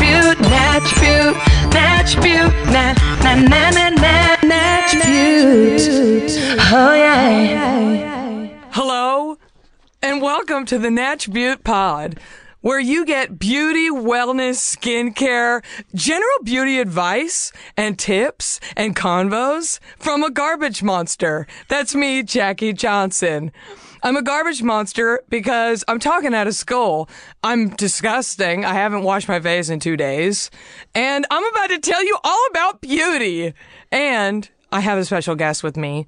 beaut, natch beaut, na na na na na natch. Oh yeah. Hello, and welcome to the Natch Beaut Pod, where you get beauty, wellness, skincare, general beauty advice, and tips and convos from a garbage monster. That's me, Jackie Johnson. I'm a garbage monster because I'm talking out of school. I'm disgusting. I haven't washed my face in two days. And I'm about to tell you all about beauty. And I have a special guest with me.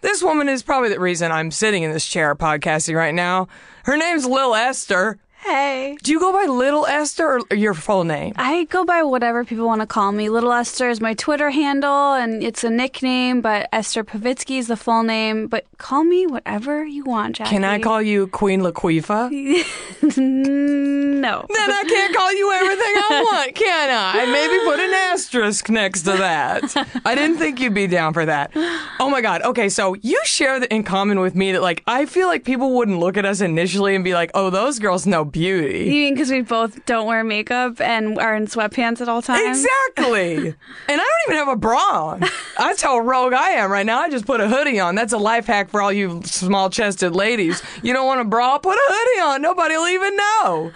This woman is probably the reason I'm sitting in this chair podcasting right now. Her name's Lil Esther. Hey. Do you go by Little Esther or your full name? I go by whatever people want to call me. Little Esther is my Twitter handle, and it's a nickname, but Esther Povitsky is the full name. But call me whatever you want, Jackie. Can I call you Queen Laquifa? no. then I can't call you everything I want, can I? Maybe put an asterisk next to that. I didn't think you'd be down for that. Oh my God. Okay, so you share in common with me that, like, I feel like people wouldn't look at us initially and be like, oh, those girls know beauty. You mean because we both don't wear makeup and are in sweatpants at all times? Exactly. and I don't even have a bra on. That's how rogue I am right now. I just put a hoodie on. That's a life hack for all you small chested ladies. You don't want a bra? Put a hoodie on. Nobody will even know.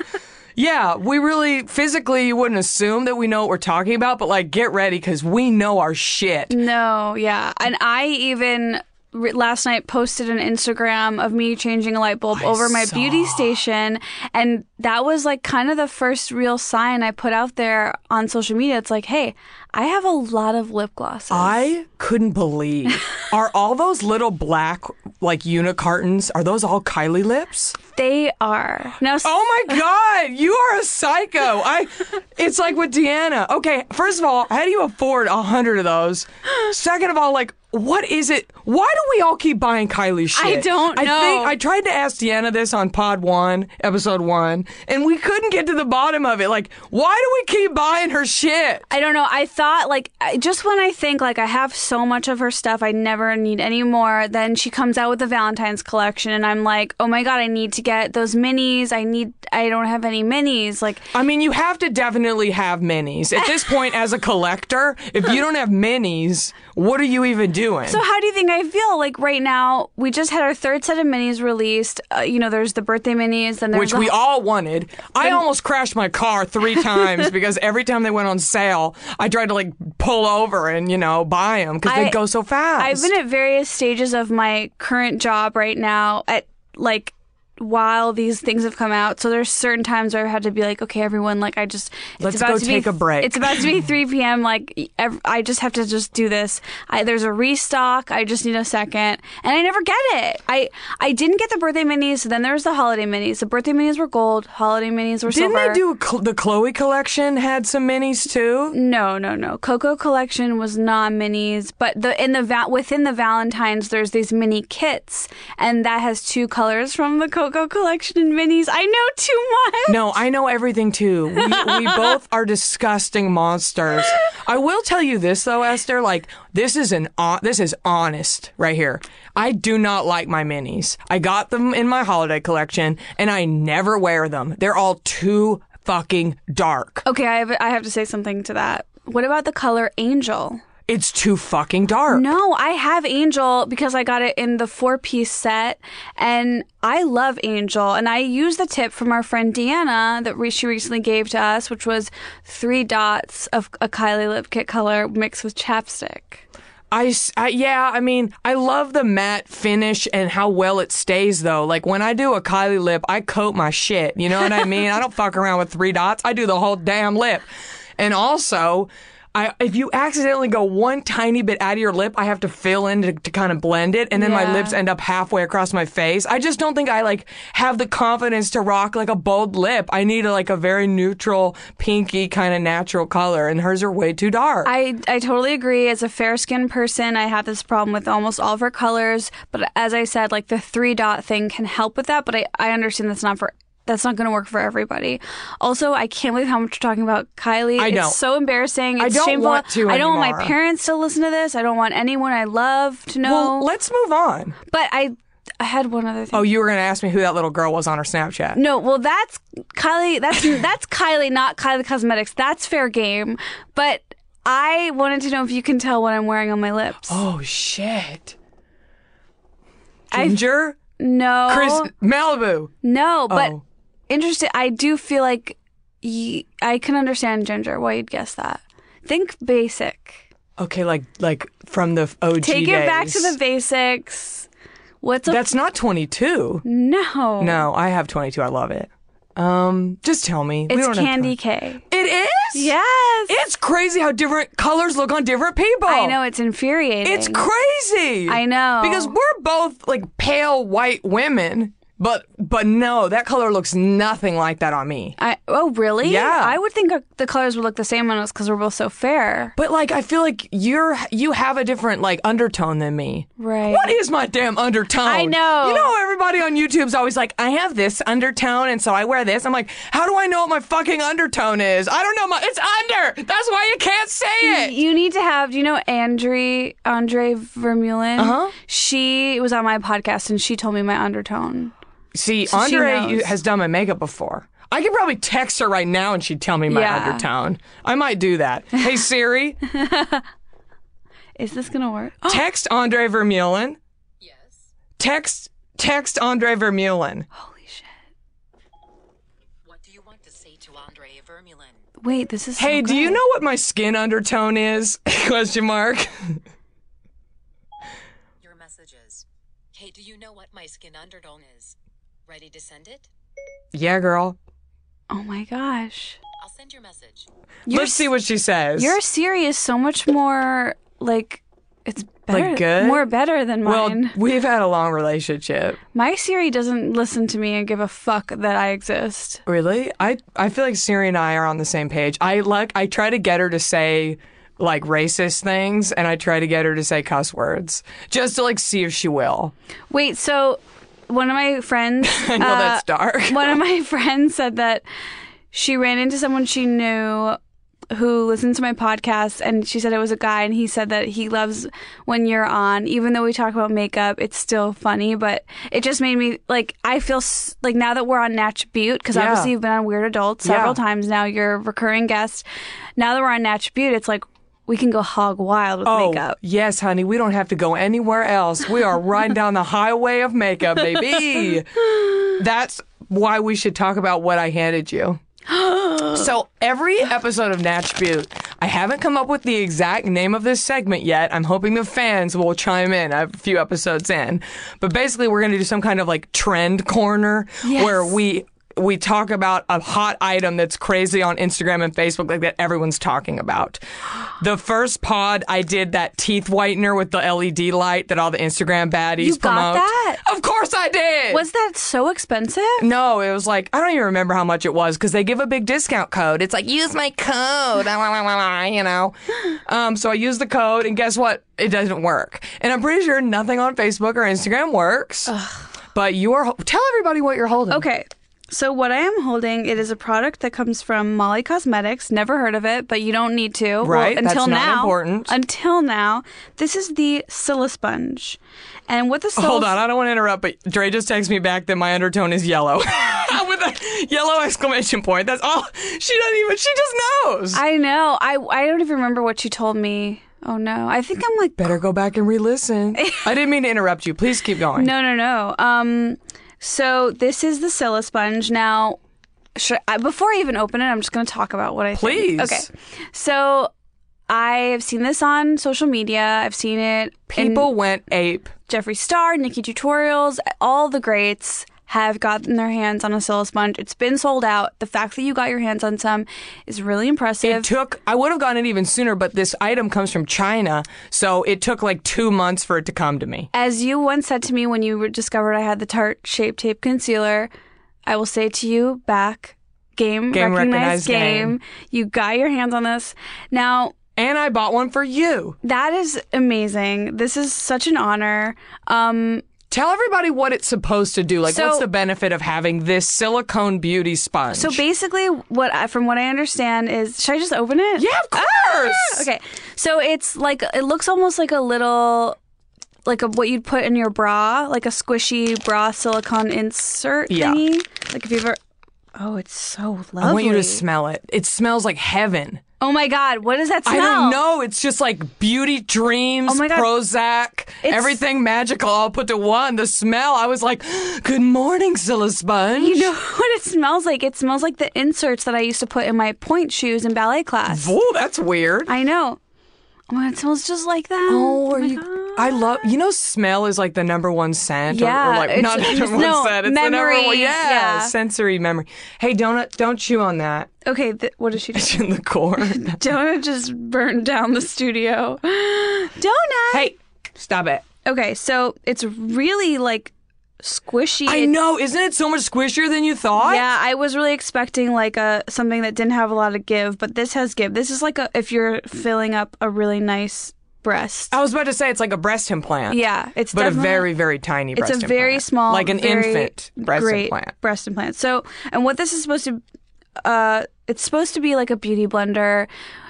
Yeah, we really physically you wouldn't assume that we know what we're talking about, but like get ready because we know our shit. No, yeah. And I even re- last night posted an Instagram of me changing a light bulb over my beauty station. And that was like kind of the first real sign I put out there on social media. It's like, hey, I have a lot of lip glosses. I couldn't believe. Are all those little black like unicartons? Are those all Kylie lips? they are. Now, Oh my god, you are a psycho. I it's like with Deanna. Okay, first of all, how do you afford a hundred of those? Second of all, like what is it? Why do we all keep buying Kylie shit? I don't know. I think I tried to ask Deanna this on Pod One, Episode One, and we couldn't get to the bottom of it. Like, why do we keep buying her shit? I don't know. I thought like I- just when I think like I have so much of her stuff, I never need any more. Then she comes out with the Valentine's collection, and I'm like, oh my god, I need to get those minis. I need. I don't have any minis. Like I mean, you have to definitely have minis. At this point, as a collector, if you don't have minis, what are you even doing? So how do you think I feel? Like right now, we just had our third set of minis released. Uh, you know, there's the birthday minis, then there's which the we all wanted. I almost crashed my car three times because every time they went on sale, I tried to like pull over and you know buy them because they go so fast. I've been at various stages of my current job right now at like while these things have come out. So there's certain times where I've had to be like, okay, everyone, like I just it's Let's about go to take be, a break. It's about to be 3 p.m. Like ev- I just have to just do this. I, there's a restock. I just need a second, and I never get it. I I didn't get the birthday minis. So then there was the holiday minis. The birthday minis were gold. Holiday minis were Didn't silver. they do Cl- the Chloe collection? Had some minis too. No, no, no. Coco collection was not minis, but the in the va- within the Valentines, there's these mini kits, and that has two colors from the Coco collection and minis. I know too much. No, I know everything too. We, we both are disgusting monsters. I will tell you this though, Esther. Like this is an this is honest right here. I do not like my minis. I got them in my holiday collection, and I never wear them. They're all too fucking dark. Okay, I have I have to say something to that. What about the color Angel? It's too fucking dark. No, I have Angel because I got it in the four piece set, and I love Angel. And I use the tip from our friend Deanna that she recently gave to us, which was three dots of a Kylie lip kit color mixed with chapstick. I yeah, I mean, I love the matte finish and how well it stays though. Like when I do a Kylie lip, I coat my shit. You know what I mean? I don't fuck around with three dots. I do the whole damn lip. And also, I if you accidentally go one tiny bit out of your lip, I have to fill in to, to kind of blend it, and then my lips end up halfway across my face. I just don't think I like have the confidence to rock like a bold lip. I need a, like a very neutral, pinky kind of natural color, and hers are way too dark. I, I totally agree. As a fair skinned person, I have this problem with almost all of her colors. But as I said, like the three dot thing can help with that. But I, I understand that's not for that's not going to work for everybody. Also, I can't believe how much you're talking about Kylie. I it's so embarrassing. I It's don't shameful. want to I don't want my parents to listen to this. I don't want anyone I love to know. well, let's move on. but I I had one other thing. Oh, you were gonna ask me who that little girl was on her Snapchat. No, well, that's Kylie. That's that's Kylie, not Kylie Cosmetics. That's fair game. But I wanted to know if you can tell what I'm wearing on my lips. Oh shit. I- Ginger, no, Chris, Malibu. no, but Oh. Interested. I do feel like y- I can understand Ginger. Why you'd guess that? Think basic. Okay, like like from the OG Take it back to the basics. What's a That's not 22. no? No, I have 22. I love it. Um, just tell me. It's Candy. K. It is. Yes, It's crazy how different colors look on different people. I know it's infuriating. It's crazy. I know. because we're both like pale white women, but but no, that color looks nothing like that on me. I, oh, really? Yeah. I would think uh, the colors would look the same on us because we're both so fair. But like, I feel like you're you have a different like undertone than me. Right. What is my damn undertone? I know. You know, everybody on YouTube's always like, I have this undertone, and so I wear this. I'm like, how do I know what my fucking undertone is? I don't know my. It's under. That's why you can't say it. You need to have. Do you know Andre Andre Vermeulen? Uh-huh. She was on my podcast and she told me my undertone. See, So Andre has done my makeup before. I could probably text her right now and she'd tell me my Yeah. undertone. I might do that. Hey Siri, Is this gonna work? text Andre Vermeulen. Yes. Text text Andre Vermeulen. Holy shit! What do you want to say to Andre Vermeulen? Wait, this is. so Hey, do you know what my skin undertone is? Question mark. Your messages. Hey, do you know what my skin undertone is? Ready to send it? yeah, girl. Oh my gosh! I'll send your message. Your Let's see what she says. Your Siri is so much more like. It's better, Like good? more better than mine. well, mine. we've had a long relationship. My Siri doesn't listen to me and give a fuck that I exist. Really? I I feel like Siri and I are on the same page. I like I try to get her to say like racist things and I try to get her to say cuss words just to like see if she will. Wait, so one of my friends. I know uh, that's dark. one of my friends said that she ran into someone she knew who listened to my podcast and she said it was a guy and he said that he loves when you're on even though we talk about makeup it's still funny but it just made me like i feel s- like now that we're on natch beaut because Yeah. obviously you've been on weird adult several Yeah. times now you're a recurring guest now that we're on natch beaut it's like we can go hog wild with Oh, makeup yes, honey. We don't have to go anywhere else. We are riding down the highway of makeup, baby. That's why we should talk about what I handed you. so every episode of Natch Beaut, I haven't come up with the exact name of this segment yet. I'm hoping the fans will chime in a few episodes in. But basically, we're going to do some kind of like trend corner where we we talk about a hot item that's crazy on Instagram and Facebook, like that everyone's talking about. The first pod, I did that teeth whitener with the LED light that all the Instagram baddies You got promote. that? Of course I did. was that so expensive No, it was like I don't even remember how much it was because they give a big discount code. It's like use my code, you know. Um, so I used the code, and guess what? It doesn't work. And I'm pretty sure nothing on Facebook or Instagram works. But you are. Tell everybody what you're holding. Okay. So what I am holding, it is a product that comes from Molly Cosmetics. Never heard of it, but you don't need to. Well, Right, that's until not now. important. Until now, this is the Silisponge, and what the Sil- Hold on, I don't want to interrupt, but Dre just texted me back that my undertone is yellow with a yellow exclamation point. That's all. She doesn't even. She just knows. I know. I I don't even remember what you told me. Oh no, I think I'm like Better go back and re-listen. I didn't mean to interrupt you. Please keep going. No, no, no. Um, so this is the Silisponge. Now, should I, before I even open it, I'm just going to talk about what I Please. think. Okay. So I've seen this on social media. I've seen it. in People went ape. Jeffree Star, NikkieTutorials, all the greats have gotten their hands on a Silisponge. It's been sold out. The fact that you got your hands on some is really impressive. It took, I would have gotten it even sooner, but this item comes from China. So it took like two months for it to come to me. As you once said to me when you discovered I had the Tarte Shape Tape Concealer, I will say to you back, game, Game game. game. You got your hands on this. Now, And I bought one for you. that is amazing. This is such an honor. Um, Tell everybody what it's supposed to do. Like, So- what's the benefit of having this silicone beauty sponge? so basically, what I, from what I understand is, should I just open it? yeah, of course. Ah! Okay. So it's like it looks almost like a little like a, what you'd put in your bra, like a squishy bra silicone insert Yeah. thingy. Like if you've ever Oh, it's so lovely. I want you to smell it. It smells like heaven. Oh my god, what does that smell? I don't know. It's just like beauty dreams, Oh my God. Prozac, It's- everything magical all put to one. The smell, I was like, good morning, Silisponge. You know what it smells like? It smells like the inserts that I used to put in my point shoes in ballet class. Oh, that's weird. I know. Oh my god, it smells just like that. Oh, oh, are my you? God. I love. You know, smell is like the number one scent. or- or, Yeah, like it's- not number one no, scent. It's the number one. Yeah, yeah. sensory memory. Hey, donut, don't chew on that. Okay, th- what does she do? It's in the core. Donut just burned down the studio. Donut. hey, stop it. Okay, so it's really like squishy. I know. Isn't it so much squishier than you thought? Yeah, I was really expecting like a something that didn't have a lot of give, but this has give. This is like a if you're filling up a really nice breast. I was about to say it's like a breast implant. Yeah, it's but a very, very tiny breast implant. it's a very small, like an infant breast great implant. breast implant. So, and what this is supposed to, uh, it's supposed to be like a beauty blender.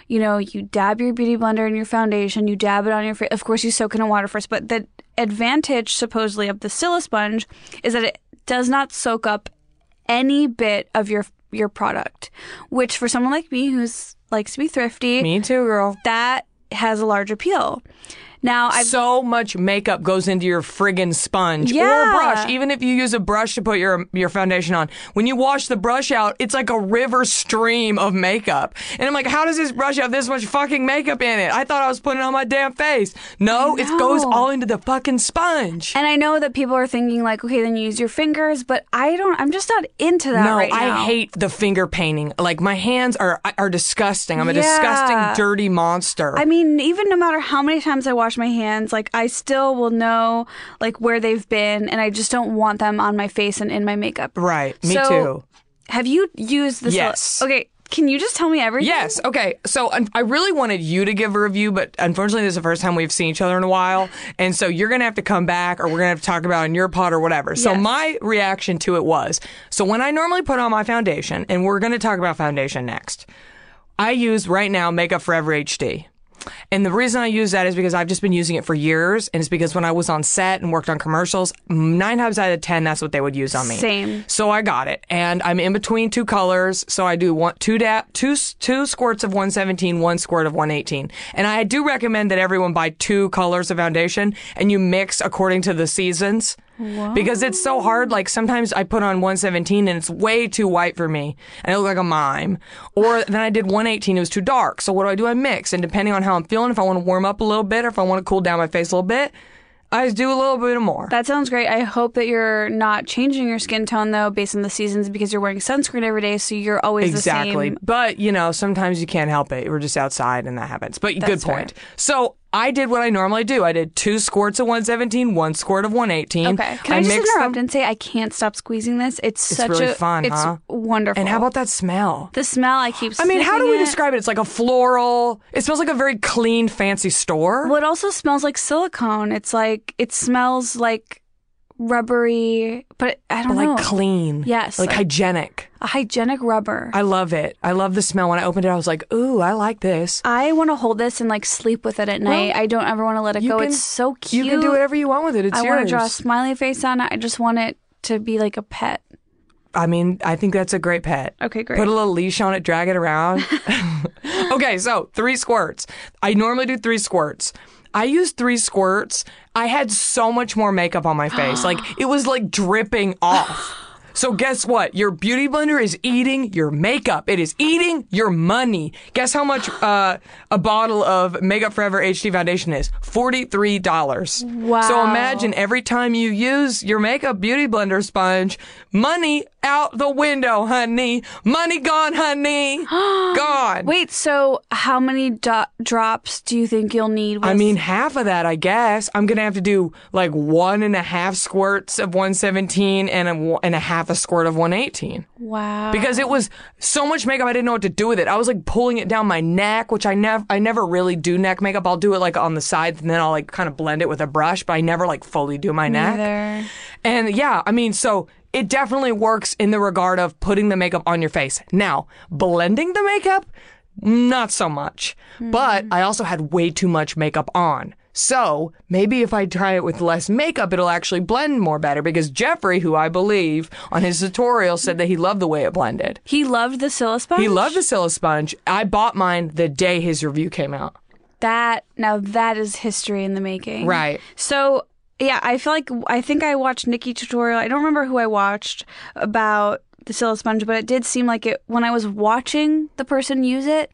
You know, you dab your beauty blender in your foundation, you dab it on your face. Of course, you soak it in water first. But the advantage, supposedly, of the Silisponge is that it does not soak up any bit of your your product. Which, for someone like me who's likes to be thrifty, Me too, girl. that has a large appeal. Now, I've so much makeup goes into your friggin' sponge or Yeah. brush. Even if you use a brush to put your your foundation on, when you wash the brush out, it's like a river stream of makeup. And I'm like, how does this brush have this much fucking makeup in it? I thought I was putting it on my damn face. No, it goes all into the fucking sponge. And I know that people are thinking like, okay, then you use your fingers, but I don't. I'm just not into that no, right now. I hate the finger painting. Like my hands are are disgusting. I'm a Yeah. disgusting, dirty monster. I mean, even no matter how many times I wash my hands, like I still will know like where they've been, and I just don't want them on my face and in my makeup. right, me So, too. Have you used this? Yes. Okay. Can you just tell me everything? Yes. Okay. So un- I really wanted you to give a review, but unfortunately, this is the first time we've seen each other in a while, and so you're gonna have to come back, or we're gonna have to talk about in your pod or whatever. So Yes. my reaction to it was, so when I normally put on my foundation, and we're gonna talk about foundation next, I use right now Makeup Forever HD. And the reason I use that is because I've just been using it for years, and it's because when I was on set and worked on commercials, nine times out of ten, that's what they would use on me. Same. So I got it, and I'm in between two colors. So I do one, two da- two two squirts of 117, one squirt of 118. And I do recommend that everyone buy two colors of foundation, and you mix according to the seasons. Because it's so hard. Like sometimes I put on 117 and it's way too white for me, and I look like a mime. Or then I did 118, it was too dark. So what do I do? I mix, and depending on how I'm feeling, if I want to warm up a little bit, or if I want to cool down my face a little bit, I do a little bit more. That sounds great. I hope that you're not changing your skin tone though, based on the seasons, because you're wearing sunscreen every day, so you're always Exactly. the same. But, you know, sometimes you can't help it. We're just outside and that happens. But good That's point. So I did what I normally do. I did two squirts of 117, one squirt of 118. Okay. Can I, just interrupt them. and say I can't stop squeezing this? It's, It's such really a fun, It's huh? wonderful. And how about that smell? the smell? I keep. I mean, how do we it. describe it? It's like a floral. It smells like a very clean, fancy store. Well, it also smells like silicone. It's like it smells like rubbery, but I don't but know. like clean. Yes, Like like- hygienic. a hygienic rubber. I love it. I love the smell. When I opened it, I was like, ooh, I like this. I want to hold this and like sleep with it at night. I don't ever want to let it go. can- it's so cute. You can do whatever you want with it. It's I yours. want to draw a smiley face on it. I just want it to be like a pet. I mean, I think that's a great pet. Okay, great. Put a little leash on it, drag it around. okay, so three squirts. I normally do three squirts. I used three squirts. I had so much more makeup on my face. like it was like dripping off. So guess what? Your beauty blender is eating your makeup. It is eating your money. Guess how much uh, a bottle of Makeup Forever HD foundation is? Forty-three dollars. Wow. So imagine every time you use your makeup beauty blender sponge, money out the window, honey. Money gone, honey. gone. Wait, so how many do- drops do you think you'll need? With- I mean, half of that, I guess. I'm gonna have to do like one and a half squirts of 117 and a and a half a squirt of 118 wow. because it was so much makeup. I didn't know what to do with it. I was like pulling it down my neck, which I never, I never really do neck makeup. I'll do it like on the sides and then I'll like kind of blend it with a brush, but I never like fully do my neck. Neither. And yeah, I mean, so it definitely works in the regard of putting the makeup on your face. Now, blending the makeup, not so much. But hmm. I also had way too much makeup on. So maybe if I try it with less makeup, it'll actually blend more better because Jeffree, who I believe on his tutorial said that he loved the way it blended. He loved the Silisponge. He loved the Silisponge. I bought mine the day his review came out. that. Now that is history in the making. Right. So yeah, I feel like I think I watched Nikki tutorial. I don't remember who I watched about the Silisponge, but it did seem like it when I was watching the person use it.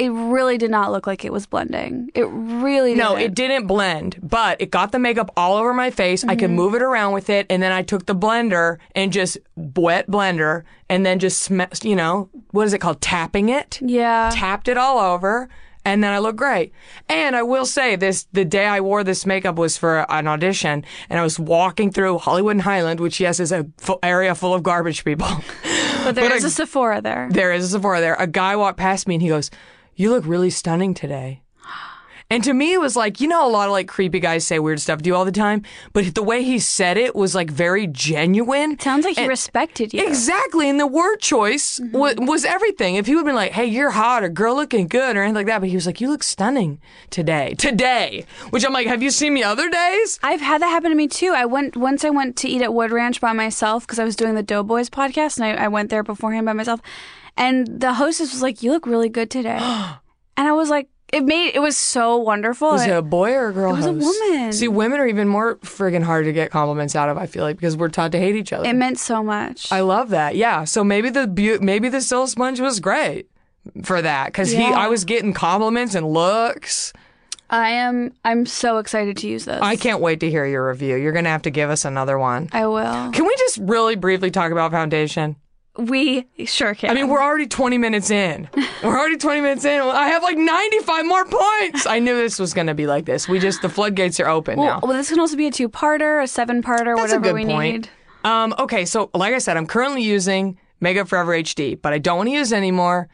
It really did not look like it was blending. It really No, didn't. it didn't blend, but it got the makeup all over my face. I could mm-hmm. move it around with it, and then I took the blender and just wet blender, and then just sm- you know what is it called? Tapping it. Yeah. Tapped it all over, and then I look great. And I will say this: the day I wore this makeup was for an audition, and I was walking through Hollywood and Highland, which yes is a area full of garbage people. But there but is I- a Sephora there. There is a Sephora there. A guy walked past me and he goes, You look really stunning today. And to me, it was like, you know, a lot of like creepy guys say weird stuff to you all the time, but the way he said it was like very genuine. Sounds like he respected you. Exactly. And the word choice mm-hmm. wa- was everything. If he would have been like, hey, you're hot or girl looking good or anything like that, but he was like, you look stunning today. Today. Which I'm like, have you seen me other days? I've had that happen to me too. I went once. I went to eat at Wood Ranch by myself because I was doing the Doughboys podcast, and I, I went there beforehand by myself. And the hostess was like, "You look really good today," and I was like, "It made it was so wonderful." Was it a boy or a girl? It was a woman. See, women are even more friggin' hard to get compliments out of, I feel like, because we're taught to hate each other. it meant so much. I love that. Yeah. So maybe the maybe the Still Sponge was great for that because he I was getting compliments and looks. I am. I'm so excited to use this. I can't wait to hear your review. You're gonna have to give us another one. I will. Can we just really briefly talk about foundation? We sure can. I mean, we're already 20 minutes in. We're already 20 minutes in. I have like 95 more points. I knew this was going to be like this. We just, the floodgates are open well, now. well, this can also be a two-parter, a seven-parter, That's a whatever good we point. need. Um, okay, so like I said, I'm currently using Makeup Forever HD, but I don't want to use it anymore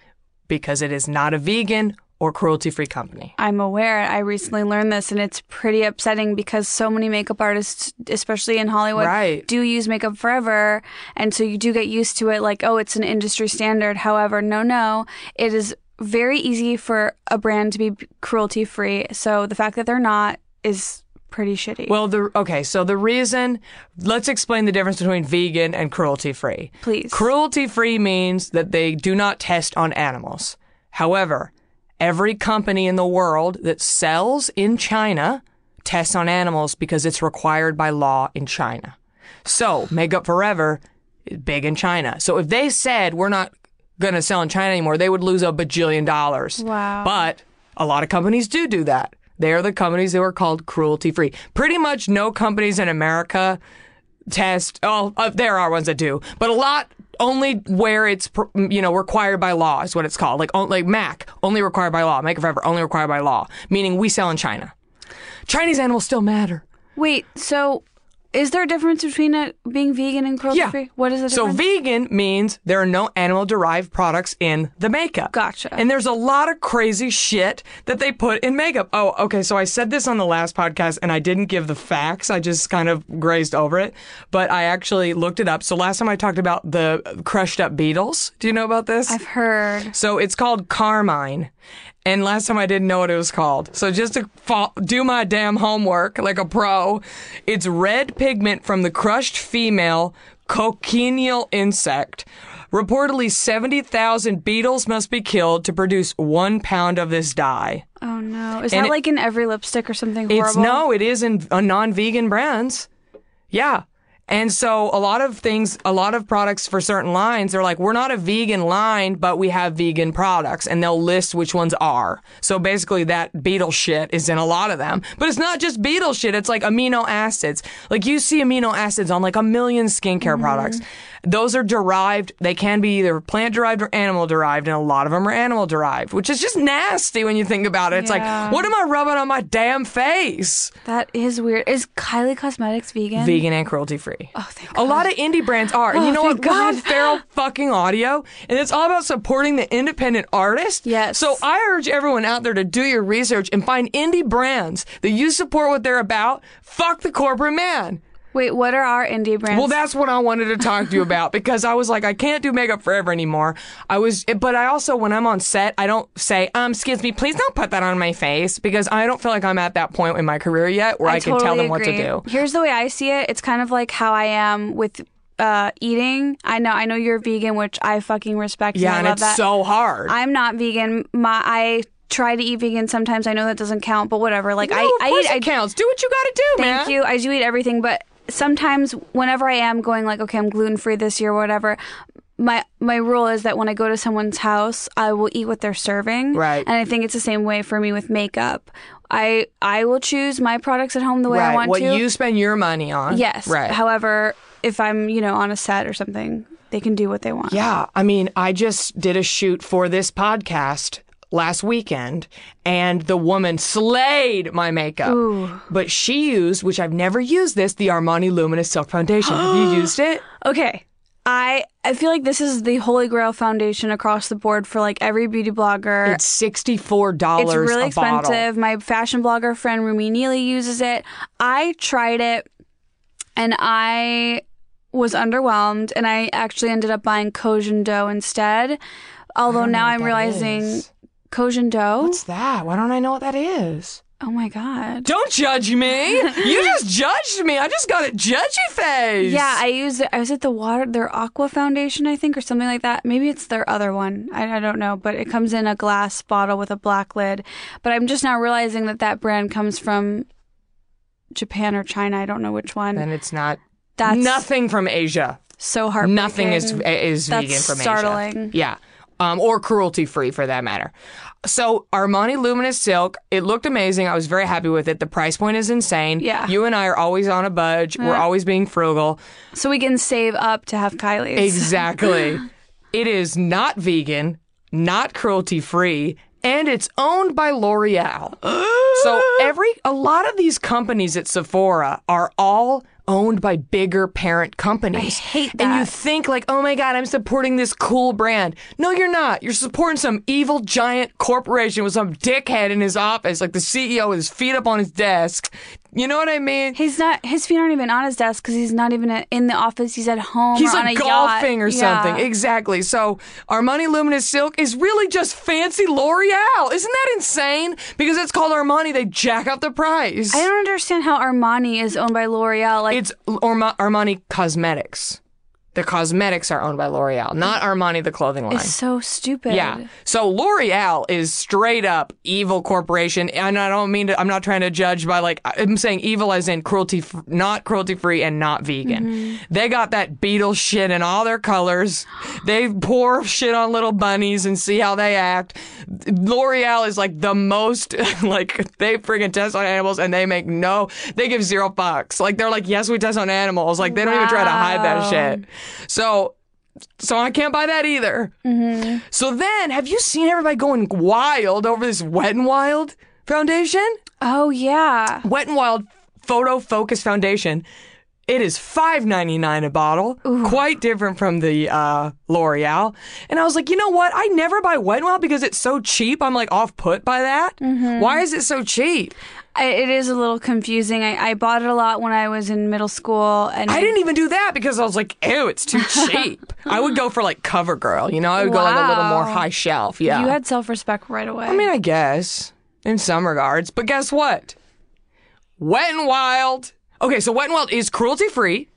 because it is not a vegan or cruelty free company. I'm aware. I recently learned this, and it's pretty upsetting because so many makeup artists, especially in Hollywood, Right. do use makeup forever, and so you do get used to it. Like, oh, it's an industry standard. However, no, no, it is very easy for a brand to be cruelty free. So the fact that they're not is pretty shitty. Well, the okay, so the reason, let's explain the difference between vegan and cruelty free. Please. Cruelty free means that they do not test on animals. However, every company in the world that sells in China tests on animals because it's required by law in China. So, Makeup Forever is big in China. So if they said we're not going to sell in China anymore, they would lose a bajillion dollars. Wow. But a lot of companies do do that. They are the companies that were called cruelty free. Pretty much no companies in America test. Oh, uh, there are ones that do, but a lot only where it's you know required by law is what it's called. Like like Mac only required by law. Make forever only required by law. Meaning we sell in China. Chinese animals still matter. Wait, so is there a difference between it being vegan and cruelty free? Yeah. What is the difference? So vegan means there are no animal derived products in the makeup. Gotcha. And there's a lot of crazy shit that they put in makeup. Oh, okay. So I said this on the last podcast and I didn't give the facts. I just kind of grazed over it, but I actually looked it up. So last time I talked about the crushed up beetles. Do you know about this? I've heard. So it's called carmine. And last time I didn't know what it was called. So just to do my damn homework like a pro, it's red pigment from the crushed female cochineal insect. Reportedly, 70,000 beetles must be killed to produce one pound of this dye. Oh no, is And that it- like in every lipstick or something horrible? It's no, it is in uh, non-vegan brands. Yeah. And so a lot of things, a lot of products for certain lines are like, we're not a vegan line, but we have vegan products and they'll list which ones are. So basically that beetle shit is in a lot of them, but it's not just beetle shit. It's like amino acids. Like you see amino acids on like a million skincare mm-hmm. products. Those are derived. They can be either plant derived or animal derived, and a lot of them are animal derived, which is just nasty when you think about it. It's Yeah. like, what am I rubbing on my damn face? That is weird. Is Kylie Cosmetics vegan? vegan and cruelty free. Oh, thank God. A lot of indie brands are. And Oh, you know what? thank We're on God. feral fucking audio, and it's all about supporting the independent artist. Yes. So I urge everyone out there to do your research and find indie brands that you support what they're about. Fuck the corporate man. Wait, what are our indie brands? Well, that's what I wanted to talk to you about because I was like, I can't do makeup forever anymore. I was, but I also, when I'm on set, I don't say, um, excuse me, please don't put that on my face because I don't feel like I'm at that point in my career yet where I, can tell them what to do. Here's the way I see it. It's kind of like how I am with uh, eating. I know I know you're vegan, which I fucking respect. Yeah, and, and I it's that. so hard. I'm not vegan. My I try to eat vegan sometimes. I know that doesn't count, but whatever. Like no, I, I eat. it I, counts. Do what you got to do, man. Thank you. I do eat everything, but sometimes whenever I am going like, okay, I'm gluten free this year, or whatever. My my rule is that when I go to someone's house, I will eat what they're serving. Right. And I think it's the same way for me with makeup. I I will choose my products at home the way right. I want what to. you spend your money on. Yes. Right. However, if I'm, you know, on a set or something, they can do what they want. yeah. I mean, I just did a shoot for this podcast last weekend and the woman slayed my makeup. But she used, which I've never used this, the Armani Luminous Silk Foundation. Have you used it? Okay. I I feel like this is the holy grail foundation across the board for like every beauty blogger. It's $64 It's really a bottle. expensive. My fashion blogger friend Rumi Neely uses it. I tried it and I was underwhelmed and I actually ended up buying Koh Gen Do instead. Although now I'm realizing is. Koh Gen Do. What's that? Why don't I know what that is? oh my god. Don't judge me. you just judged me. I just got a judgy face. Yeah, I used it. I was at the water, their Aqua Foundation, I think, or something like that. Maybe it's their other one. I, I don't know, but it comes in a glass bottle with a black lid. But I'm just now realizing that that brand comes from Japan or China. I don't know which one. Then it's not That's nothing from Asia. so heartbreaking. Nothing is is That's vegan from startling. Asia. Yeah. Um, or cruelty free for that matter. So Armani Luminous Silk, it looked amazing. I was very happy with it. The price point is insane. Yeah. You and I are always on a budge. We're always being frugal. So we can save up to have Kylie's. Exactly. it is not vegan, not cruelty free, and it's owned by L'Oreal. so every a lot of these companies at Sephora are all owned by bigger parent companies. I hate that. And you think like, "Oh my god, I'm supporting this cool brand." No, you're not. You're supporting some evil giant corporation with some dickhead in his office, like the CEO with his feet up on his desk. You know what I mean? He's not. His feet aren't even on his desk because he's not even in the office. He's at home. He's like a golfing yacht. or something. Yeah. Exactly. So Armani Luminous Silk is really just fancy L'Oreal. Isn't that insane? Because it's called Armani, they jack up the price. I don't understand how Armani is owned by L'Oreal. Like it's Orma- Armani Cosmetics. The cosmetics are owned by L'Oreal, not Armani, the clothing line. it's so stupid. Yeah. So L'Oreal is straight up evil corporation, and I don't mean to. I'm not trying to judge by like. I'm saying evil as in cruelty, f- not cruelty free and not vegan. Mm-hmm. They got that beetle shit in all their colors. They pour shit on little bunnies and see how they act. L'Oreal is like the most like they friggin' test on animals and they make no. They give zero fucks. Like they're like, yes, we test on animals. Like they don't even try to hide that shit. So so I can't buy that either. So then, have you seen everybody going wild over this Wet and Wild foundation? Oh yeah. Wet and Wild Photo Focus Foundation. It is five ninety nine a bottle, quite different from the uh, L'Oreal. And I was like, you know what? I never buy Wet and Wild because it's so cheap. I'm like off put by that. Why is it so cheap? I, it is a little confusing. I, I bought it a lot when I was in middle school, and I didn't even do that because I was like, ew, it's too cheap. I would go for like CoverGirl, you know, I would go like a little more high shelf. Yeah. You had self respect right away. I mean, I guess in some regards, but guess what? Wet and Wild. Okay, so Wet and Wild is cruelty free.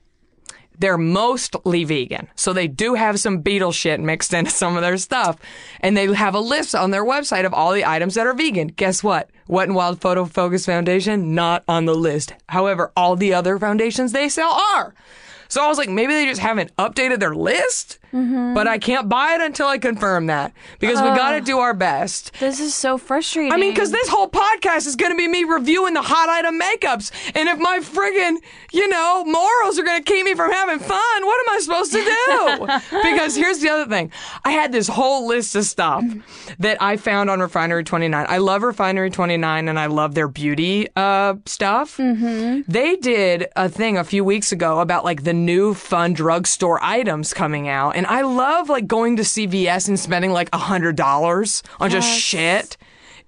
They're mostly vegan, so they do have some beetle shit mixed into some of their stuff, and they have a list on their website of all the items that are vegan. Guess what? Wet and Wild Photo Focus Foundation not on the list. However, all the other foundations they sell are. So I was like, maybe they just haven't updated their list. Mm-hmm. But I can't buy it until I confirm that because we got to do our best. This is so frustrating. I mean, because this whole podcast is going to be me reviewing the hot item makeups. And if my friggin', you know, morals are going to keep me from having fun, what am I supposed to do? because here's the other thing I had this whole list of stuff that I found on Refinery 29. I love Refinery 29 and I love their beauty uh, stuff. Mm-hmm. They did a thing a few weeks ago about like the new fun drugstore items coming out. And I love like going to CVS and spending like a hundred dollars on just shit.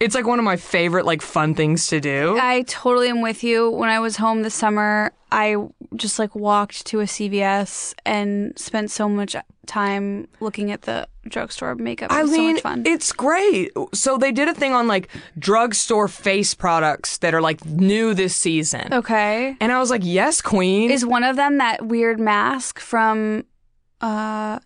It's like one of my favorite like fun things to do. I totally am with you. When I was home this summer, I just like walked to a CVS and spent so much time looking at the drugstore makeup. It I was so mean, much fun. it's great. So they did a thing on like drugstore face products that are like new this season. okay. And I was like, yes, queen. Is one of them that weird mask from uh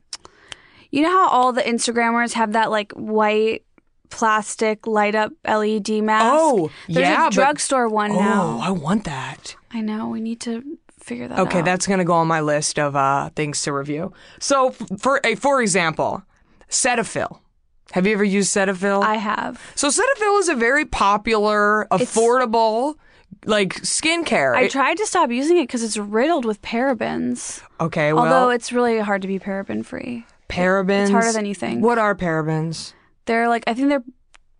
you know how all the Instagrammers have that like white plastic light up LED mask? Oh, There's yeah, a but- drugstore one oh, now. I want that. I know. We need to figure that out. Okay, that's going to go on my list of uh, things to review. So, f- for a for example, Cetaphil. Have you ever used Cetaphil? I have. so Cetaphil is a very popular, affordable, like skincare. I It- tried to stop using it because it's riddled with parabens. okay, well, Although it's really hard to be paraben free. parabens. it's harder than you think. What are parabens? They're like I think they're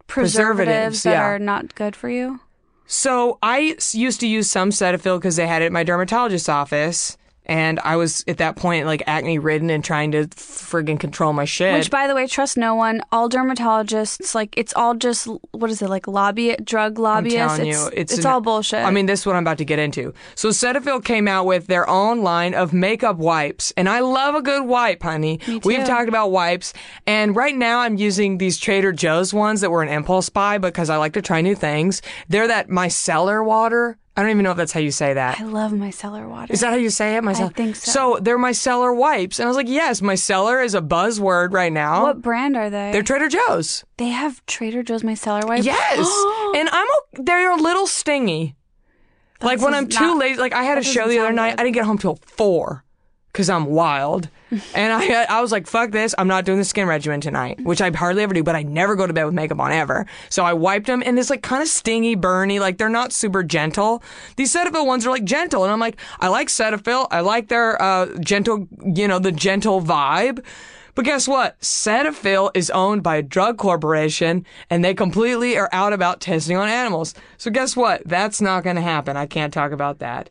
preservatives, Preservatives, that yeah. are not good for you. So I s- used to use some Cetaphil because they had it at my dermatologist's office, and I was at that point like acne ridden and trying to friggin' control my shit. Which, by the way, trust no one. All dermatologists, like, it's all just what is it, like lobby drug I'm lobbyists? telling it's, you, it's it's an- all bullshit. I mean, this is what I'm about to get into. So Cetaphil came out with their own line of makeup wipes, and I love a good wipe, honey. We've talked about wipes, and right now I'm using these Trader Joe's ones that were an impulse buy because I like to try new things. They're that micellar water. I don't even know if that's how you say that. I love micellar water. Is that how you say it? Micellar. think so. So they're micellar wipes, and I was like, yes, micellar is a buzzword right now. what brand are they? They're Trader Joe's. they have Trader Joe's micellar wipes. Yes, and I'm o- they're a little stingy. like when I'm too not- lazy, like I had a that show doesn't the other sound night. good. I didn't get home till four because I'm wild, and I I was like, fuck this, I'm not doing the skin regimen tonight, which I hardly ever do, but I never go to bed with makeup on ever. So I wiped them, and it's like kind of stingy, burny, like they're not super gentle. These Cetaphil ones are like gentle, and I'm like, I like Cetaphil, I like their uh, gentle, you know, the gentle vibe. But guess what? Cetaphil is owned by a drug corporation and they completely are out about testing on animals. So guess what? That's not going to happen. I can't talk about that.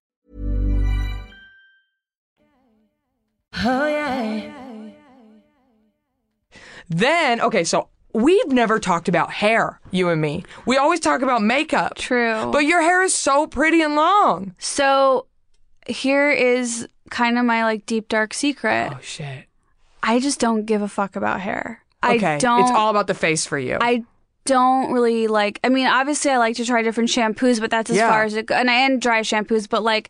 Oh, then, okay, so we've never talked about hair, you and me. We always talk about makeup. True. But your hair is so pretty and long. So here is kind of my like deep dark secret. Oh, shit. I just don't give a fuck about hair. Okay. I don't. It's all about the face for you. I don't really like. I mean, obviously, I like to try different shampoos, but that's as Yeah. far as it goes. And I and dry shampoos, but like.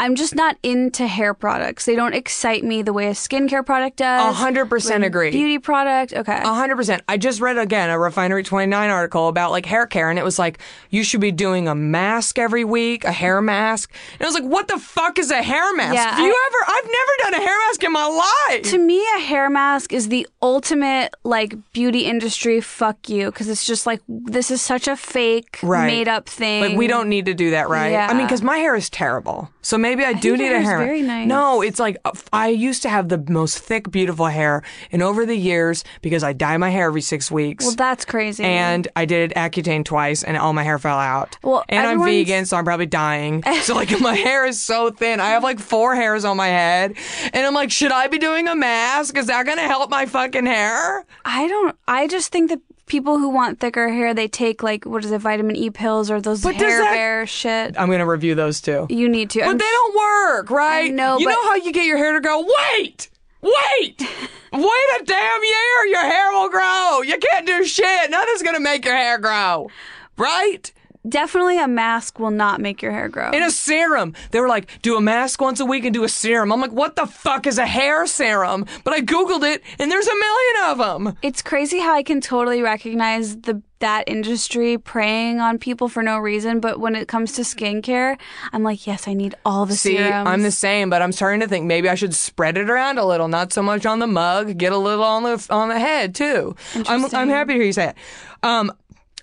I'm just not into hair products. They don't excite me the way a skincare product does. A hundred percent Like, agree. Beauty product, okay. A hundred percent. I just read again a Refinery 29 article about like hair care, and it was like you should be doing a mask every week, a hair mask. And I was like, what the fuck is a hair mask? Yeah, Do you I- ever? I've never done a hair mask in my life. to me, a hair mask is the ultimate like beauty industry fuck you because it's just like this is such a fake, Right. made up thing. Like we don't need to do that, right? Yeah. I mean, because my hair is terrible, so maybe I, do need a hair. very nice. No, it's like uh, I used to have the most thick, beautiful hair, and over the years, because I dye my hair every six weeks. Well, that's crazy. and I did Accutane twice, and all my hair fell out. Well, and I'm vegan, so I'm probably dying. so like my hair is so thin. I have like four hairs on my head, and I'm like, should I be doing a mask? Is that gonna help my fucking hair? I don't. I just think that people who want thicker hair, they take like what is it, vitamin E pills or those But does hair that- bear shit. I'm gonna review those too. You need to. But I'm they don't work, right? I know, You but- know how you get your hair to grow? Wait! Wait! Wait a damn year, your hair will grow. You can't do shit. Nothing's gonna make your hair grow. Right? Definitely a mask will not make your hair grow. In a serum. They were like, do a mask once a week and do a serum. I'm like, what the fuck is a hair serum? But I Googled it and there's a million of them. it's crazy how I can totally recognize the that industry preying on people for no reason, but when it comes to skincare, I'm like, yes, I need all the See, serums. I'm the same, but I'm starting to think maybe I should spread it around a little, not so much on the mug, get a little on the on the head too. I'm I'm happy to hear you say it. Um,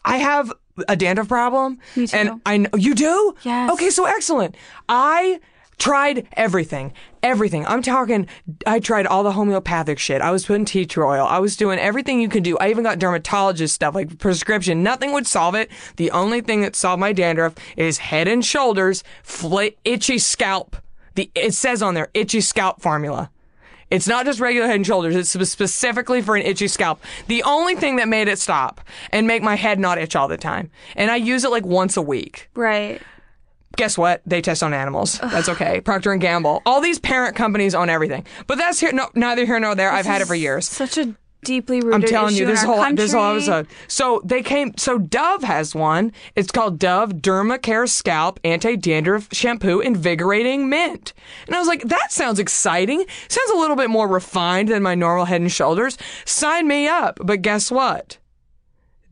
I have a dandruff problem, Me too. and I know you do. Yes. Okay, so excellent. I tried everything, everything. I'm talking. I tried all the homeopathic shit. I was putting tea tree oil. I was doing everything you can do. I even got dermatologist stuff like prescription. Nothing would solve it. The only thing that solved my dandruff is Head and Shoulders fla- itchy scalp. The it says on there itchy scalp formula. It's not just regular head and shoulders. It's specifically for an itchy scalp. The only thing that made it stop and make my head not itch all the time. And I use it like once a week. right. Guess what? They test on animals. That's okay. Procter and Gamble. All these parent companies own everything. But that's here. No, neither here nor there. I've had it for years. Such a deeply rooted I'm telling you, this whole country. this whole episode. So they came. So Dove has one. It's called Dove Dermacare Scalp Anti Dandruff Shampoo Invigorating Mint. And I was like, that sounds exciting. Sounds a little bit more refined than my normal Head and Shoulders. Sign me up. But guess what?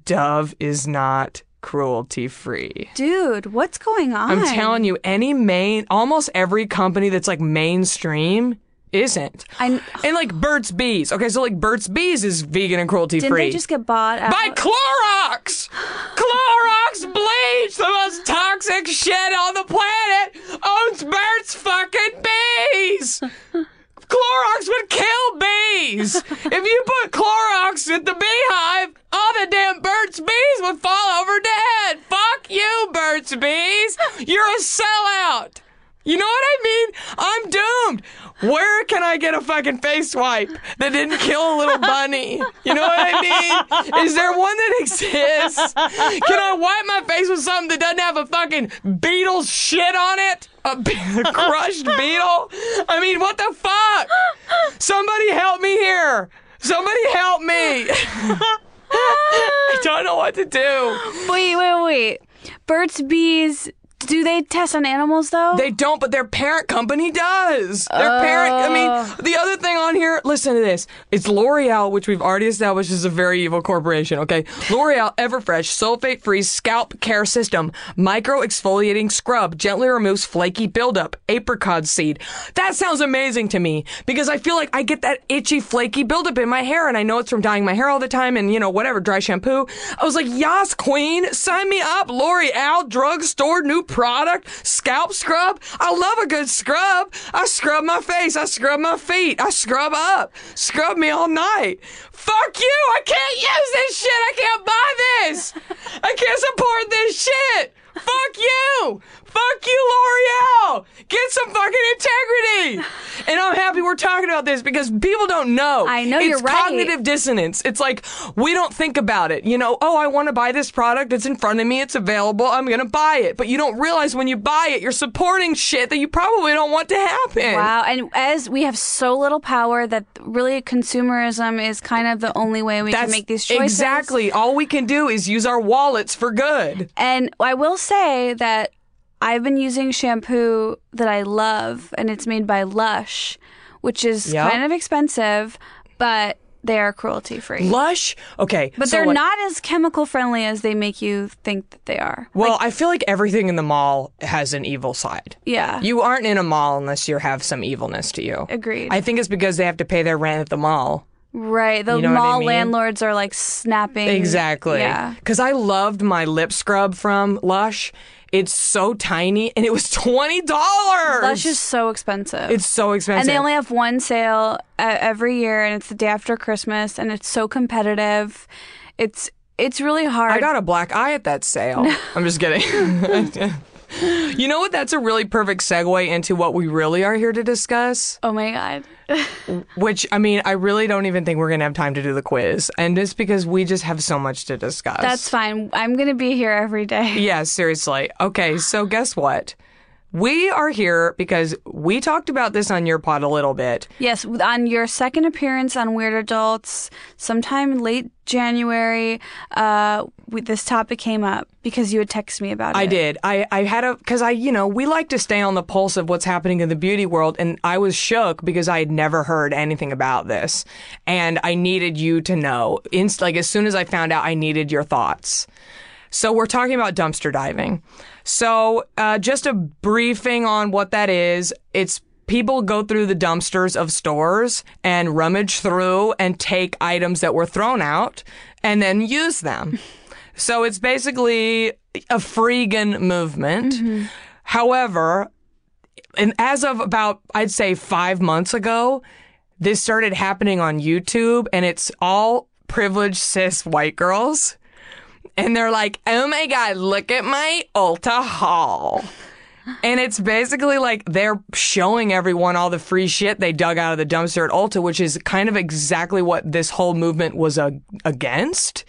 Dove is not cruelty free. Dude, what's going on? I'm telling you, any main, almost every company that's like mainstream isn't. I- and like Burt's Bees. Okay, so like Burt's Bees is vegan and cruelty Didn't free. they just get bought out? By Clorox! Clorox bleach, the most toxic shit on the planet, owns Burt's fucking bees! Clorox would kill bees! If you put Clorox at the beehive, all the damn Burt's Bees would fall over dead! Fuck you, Burt's Bees! You're a sellout! You know what I mean? I'm doomed. Where can I get a fucking face wipe that didn't kill a little bunny? You know what I mean? Is there one that exists? Can I wipe my face with something that doesn't have a fucking beetle's shit on it? A, be- a crushed beetle? I mean, what the fuck? Somebody help me here. Somebody help me. I don't know what to do. Wait, wait, wait. Burt's Bees. Do they test on animals though? They don't, but their parent company does. Their parent, I mean, oh. the other thing on here, listen to this. It's L'Oreal, which we've already established is a very evil corporation, okay? L'Oreal Everfresh sulfate free scalp care system, micro exfoliating scrub, gently removes flaky buildup, apricot seed. That sounds amazing to me because I feel like I get that itchy, flaky buildup in my hair and I know it's from dyeing my hair all the time and, you know, whatever, dry shampoo. I was like, yas, queen, sign me up. L'Oreal drugstore new product, scalp scrub. I love a good scrub. I scrub my face. I scrub my feet. I scrub up. Scrub me all night. Fuck you. I can't use this shit. I can't buy this. I can't support this shit. Fuck you. Fuck you, L'Oreal. Get some fucking integrity. And I'm happy we're talking about this because people don't know. I know, it's you're right. cognitive dissonance. It's like we don't think about it. You know, oh, I want to buy this product. It's in front of me. It's available. I'm going to buy it. But you don't realize when you buy it, you're supporting shit that you probably don't want to happen. Wow, and as we have so little power that really consumerism is kind of the only way we That's can make these choices. exactly all we can do is use our wallets for good. And I will say that I've been using shampoo that I love, and it's made by Lush, which is Yep. kind of expensive, but they are cruelty free. Lush. Okay, but so they're like- not as chemical friendly as they make you think that they are. Well, I feel like everything in the mall has an evil side. Yeah. You aren't in a mall unless you have some evilness to you. Agreed. I think it's because they have to pay their rent at the mall. Right. The You know what I mall mean? landlords are like snapping. Exactly. Yeah. Because I loved my lip scrub from Lush. It's so tiny and it was twenty dollars. Lush is so expensive. It's so expensive. And they only have one sale uh, every year, and it's the day after Christmas, and it's so competitive. It's it's really hard. I got a black eye at that sale. I'm just kidding. You know what? That's a really perfect segue into what we really are here to discuss. Oh my god. Which, I mean, I really don't even think we're going to have time to do the quiz. And it's because we just have so much to discuss. That's fine. I'm going to be here every day. Yeah, seriously. Okay, so guess what? We are here because we talked about this on your pod a little bit. Yes, on your second appearance on Weird Adults, sometime late January, uh, we, this topic came up because you had texted me about it. I did. I, I had a, because I, you know, we like to stay on the pulse of what's happening in the beauty world. And I was shook because I had never heard anything about this. And I needed you to know. Inst- like, as soon as I found out, I needed your thoughts. So we're talking about dumpster diving. So uh, just a briefing on what that is. It's people go through the dumpsters of stores and rummage through and take items that were thrown out and then use them. so it's basically a freegan movement. However, and as of about I'd say 5 months ago, this started happening on YouTube and it's all privileged cis white girls and they're like, "Oh my god, look at my Ulta haul." And it's basically like they're showing everyone all the free shit they dug out of the dumpster at Ulta, which is kind of exactly what this whole movement was uh, against.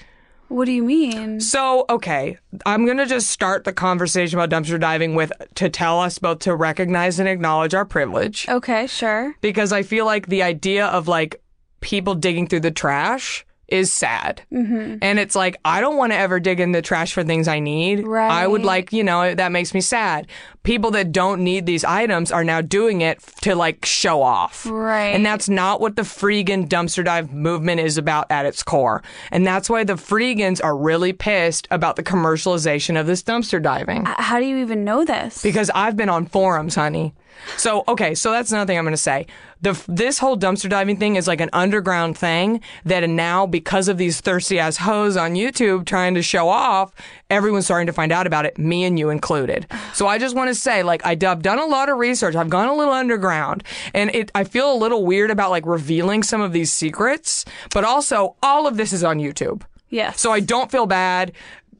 What do you mean? So, okay, I'm going to just start the conversation about dumpster diving with to tell us both to recognize and acknowledge our privilege Okay, sure. because I feel like the idea of like people digging through the trash is sad. Mm-hmm. And it's like, I don't want to ever dig in the trash for things I need. Right. I would like, you know, that makes me sad. People that don't need these items are now doing it to like show off. Right. And that's not what the freegan dumpster dive movement is about at its core. And that's why the freegans are really pissed about the commercialization of this dumpster diving. How do you even know this? Because I've been on forums, honey. So okay, so that's another thing I'm going to say. The this whole dumpster diving thing is like an underground thing that now because of these thirsty ass hoes on YouTube trying to show off, everyone's starting to find out about it, me and you included. So I just want to say, like I, I've done a lot of research. I've gone a little underground, and it I feel a little weird about like revealing some of these secrets, but also all of this is on YouTube. yes. So I don't feel bad.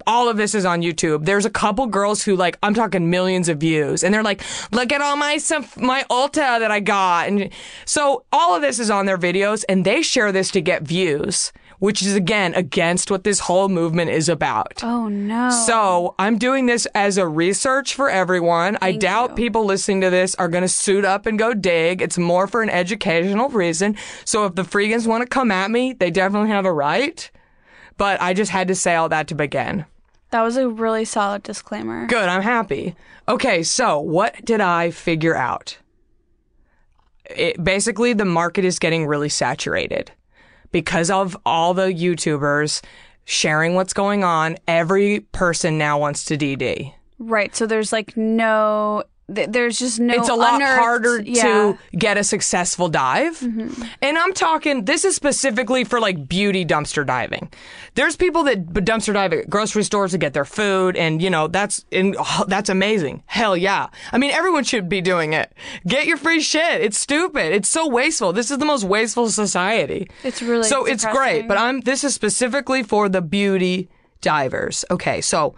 All of this is on YouTube. There's a couple girls who like I'm talking millions of views, and they're like, "Look at all my stuff, my Ulta that I got," and so all of this is on their videos, and they share this to get views, which is again against what this whole movement is about. Oh no. So I'm doing this as a research for everyone. I doubt people listening to this are going to suit up and go dig. It's more for an educational reason. So if the freegans want to come at me, they definitely have a right. But I just had to say all that to begin. that was a really solid disclaimer. Good, I'm happy. Okay, so what did I figure out? It, basically, the market is getting really saturated because of all the YouTubers sharing what's going on. Every person now wants to DD. Right. So there's like no. Th- There's just no. it's a lot unearthed- harder yeah. to get a successful dive. Mm-hmm. And I'm talking, this is specifically for like beauty dumpster diving. There's people that dumpster dive at grocery stores to get their food, and you know that's in, oh, that's amazing. Hell yeah! I mean, everyone should be doing it. Get your free shit. It's stupid. It's so wasteful. This is the most wasteful society. It's really so it's great. But I'm this is specifically for the beauty divers. Okay, so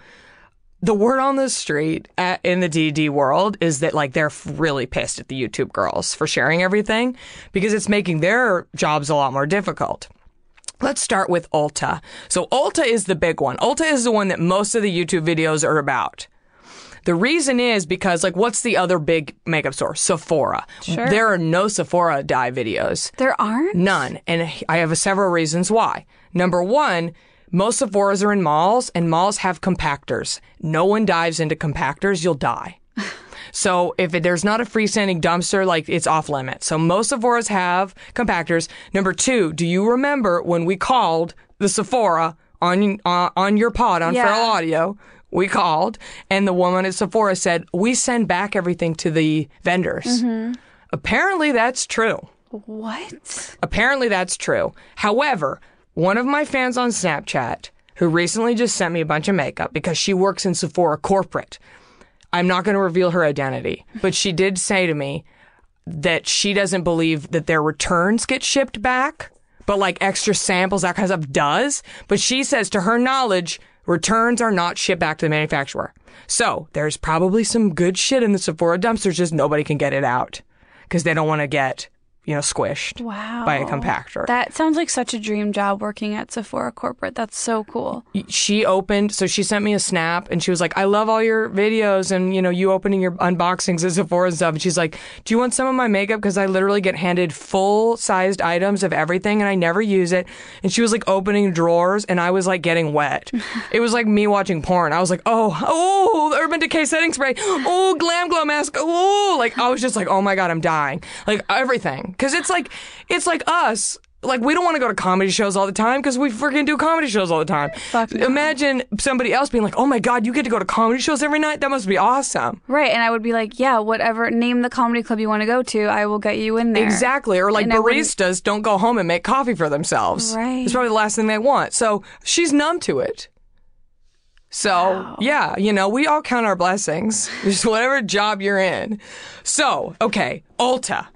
the word on the street at, in the DD world is that like they're really pissed at the YouTube girls for sharing everything because it's making their jobs a lot more difficult. Let's start with Ulta. So Ulta is the big one. Ulta is the one that most of the YouTube videos are about. The reason is because like what's the other big makeup store? Sephora. Sure. There are no Sephora dye videos. There aren't. None. And I have several reasons why. Number one, most Sephora's are in malls, and malls have compactors. No one dives into compactors, you'll die. So if it, there's not a freestanding dumpster, like it's off limits. So most Sephora's have compactors. Number two, do you remember when we called the Sephora on uh, on your pod on Yeah. Feral Audio? We called, and the woman at Sephora said we send back everything to the vendors. Apparently, that's true. What? Apparently, that's true. However, one of my fans on Snapchat who recently just sent me a bunch of makeup because she works in Sephora corporate. I'm not going to reveal her identity, but she did say to me that she doesn't believe that their returns get shipped back, but like extra samples, that kind of stuff does. But she says, to her knowledge, Returns are not shipped back to the manufacturer. So there's probably some good shit in the Sephora dumpsters, just nobody can get it out because they don't want to get, you know, squished Wow. by a compactor. That sounds like such a dream job working at Sephora corporate. That's so cool. she opened so she sent me a snap and she was like i love all your videos and you know you opening your unboxings at sephora and stuff. And she's like do you want some of my makeup? Because i literally get handed full sized items of everything and i never use it. And she was like opening drawers and i was like getting wet. It was like me watching porn. I was like oh oh urban decay setting spray. Oh GlamGlow mask. Oh like i was just like oh my god i'm dying. Like everything because it's like it's like us like we don't want to go to comedy shows all the time because we freaking do comedy shows all the time. Fuck no. Imagine somebody else being like, "Oh my god, you get to go to comedy shows every night? That must be awesome." Right. And I would be like, yeah, whatever. Name the comedy club you want to go to. I will get you in there. Exactly. Or like And I wouldn't- baristas don't go home and make coffee for themselves. Right. It's probably the last thing they want. So she's numb to it. So yeah, you know, we all count our blessings. Just whatever job you're in. So, okay, Ulta.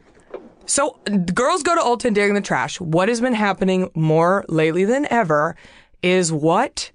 So girls go to Ulta and dig in the trash. What has been happening more lately than ever is what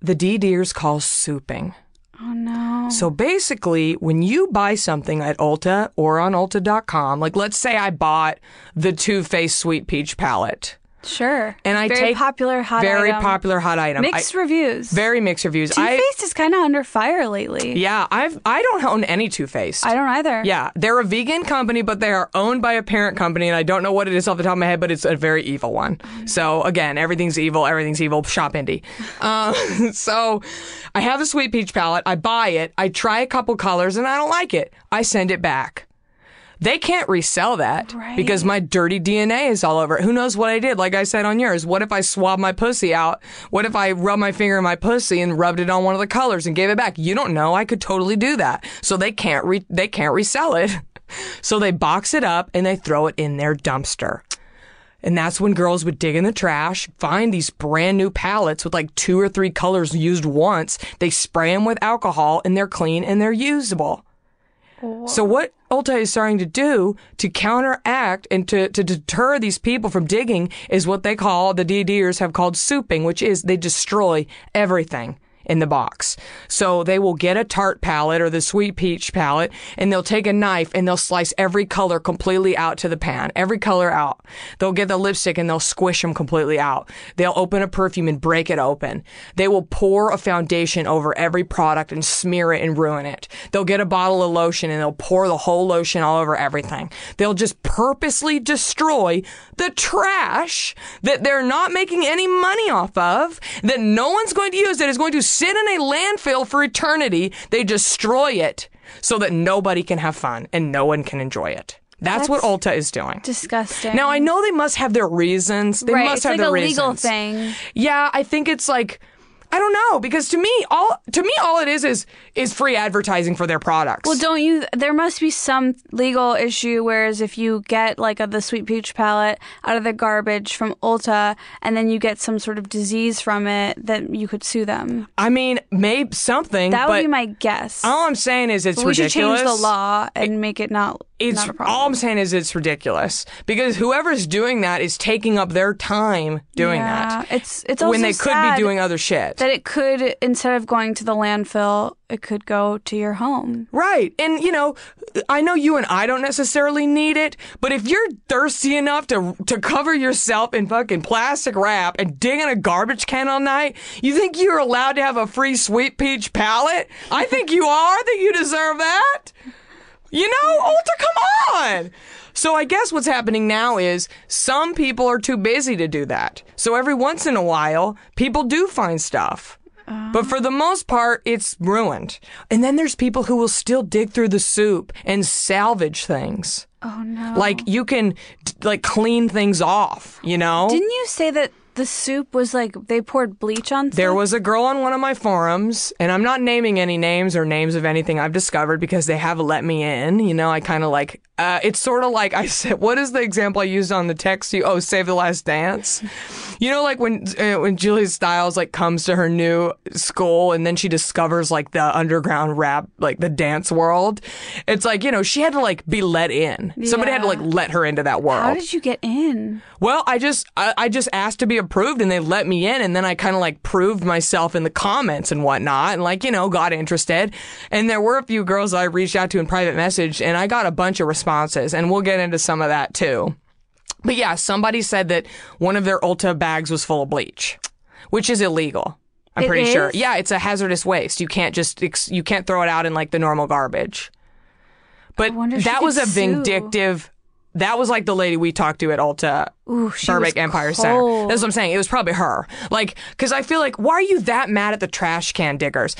the DDers call souping. Oh, no. So basically, when you buy something at Ulta or on Ulta.com, like let's say I bought the Too Faced Sweet Peach palette, Sure. and I very take popular hot very item. popular hot item, I- Mixed reviews. very mixed reviews. Too I Faced is kind of under fire lately. yeah, I've I don't own any Too Faced. I don't either. Yeah, they're a vegan company, but they are owned by a parent company, and I don't know what it is off the top of my head, but it's a very evil one. So again, everything's evil, everything's evil. Shop indie. Uh, so I have the sweet peach palette. I buy it. I try a couple colors, and I don't like it. I send it back. They can't resell that Right. because my dirty DNA is all over it. Who knows what I did? Like I said on yours, what if I swabbed my pussy out? What if I rubbed my finger in my pussy and rubbed it on one of the colors and gave it back? You don't know. I could totally do that. So they can't re- they can't resell it. So they box it up and they throw it in their dumpster. And that's when girls would dig in the trash, find these brand new palettes with like two or three colors used once. They spray them with alcohol and they're clean and they're usable. So what Ulta is starting to do to counteract and to, to deter these people from digging is what they call, the DDers have called souping, which is they destroy everything in the box. So they will get a Tarte palette or the sweet peach palette and they'll take a knife and they'll slice every color completely out to the pan, every color out. They'll get the lipstick and they'll squish them completely out. They'll open a perfume and break it open. They will pour a foundation over every product and smear it and ruin it. They'll get a bottle of lotion and they'll pour the whole lotion all over everything. They'll just purposely destroy the trash that they're not making any money off of, that no one's going to use, that is going to sit in a landfill for eternity. They destroy it so that nobody can have fun and no one can enjoy it. That's, what That's Ulta is doing. Disgusting. Now I know they must have their reasons. They right. must it's have like their a legal thing. Yeah, I think it's like I don't know because to me all to me all it is is is free advertising for their products. Well, don't you? There must be some legal issue. Whereas if you get like a, the sweet peach palette out of the garbage from Ulta, and then you get some sort of disease from it, that you could sue them. I mean, maybe something. That would be my guess. all I'm saying is it's But we should change the law and make it not. It's not a problem. all I'm saying is it's ridiculous because whoever's doing that is taking up their time doing Yeah, that. It's it's also when they could be doing other shit. that it could instead of going to the landfill, it could go to your home. Right. And, you know, I know you and I don't necessarily need it, but if you're thirsty enough to to cover yourself in fucking plastic wrap and dig in a garbage can all night, you think you're allowed to have a free sweet peach palette? I think you are. I think you deserve that. You know, Ulta, come on. So I guess what's happening now is some people are too busy to do that. So every once in a while, people do find stuff. But for the most part, it's ruined. And then there's people who will still dig through the soup and salvage things. Oh no! Like you can like clean things off, you know? Didn't you say that the soup was like they poured bleach on? There was a girl on one of my forums, and I'm not naming any names or names of anything I've discovered because they have let me in. You know, I kind of like, uh, it's sort of like I said, what is the example I used on the text? You, oh, Save the Last Dance. You know, like when uh, when Julia Stiles like comes to her new school and then she discovers like the underground rap, like the dance world. It's like you know she had to like be let in. Somebody had to like let her into that world. How did you get in? Well, I just I, I just asked to be approved and they let me in and then I kind of like proved myself in the comments and whatnot and like you know got interested and there were a few girls I reached out to in private message and I got a bunch of responses and we'll get into some of that too. But yeah, somebody said that one of their Ulta bags was full of bleach, which is illegal. I'm It pretty sure. Yeah, it's a hazardous waste. You can't just you can't throw it out in like the normal garbage. But wonder if she that was a sue. vindictive. That was like the lady we talked to at Ulta Ooh, Burbank Empire Center. That's what I'm saying. It was probably her. Like, because I feel like, why are you that mad at the trash can diggers?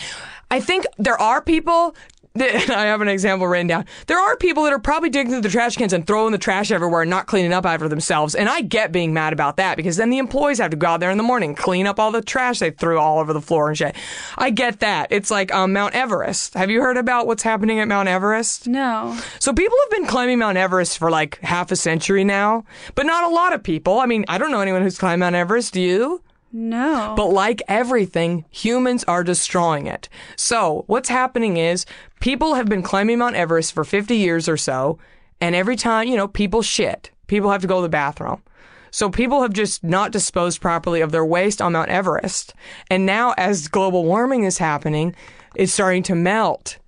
I think there are people. I have an example written down. There are people that are probably digging through the trash cans and throwing the trash everywhere and not cleaning up after themselves. And I get being mad about that because then the employees have to go out there in the morning, clean up all the trash they threw all over the floor and shit. I get that. It's like um, Mount Everest. Have you heard about what's happening at Mount Everest? No. So people have been climbing Mount Everest for like half a century now, but not a lot of people. I mean, I don't know anyone who's climbed Mount Everest. Do you? No. But like everything, humans are destroying it. So what's happening is people have been climbing Mount Everest for 50 years or so, and every time, you know, people shit. People have to go to the bathroom. So people have just not disposed properly of their waste on Mount Everest. And now as global warming is happening, it's starting to melt.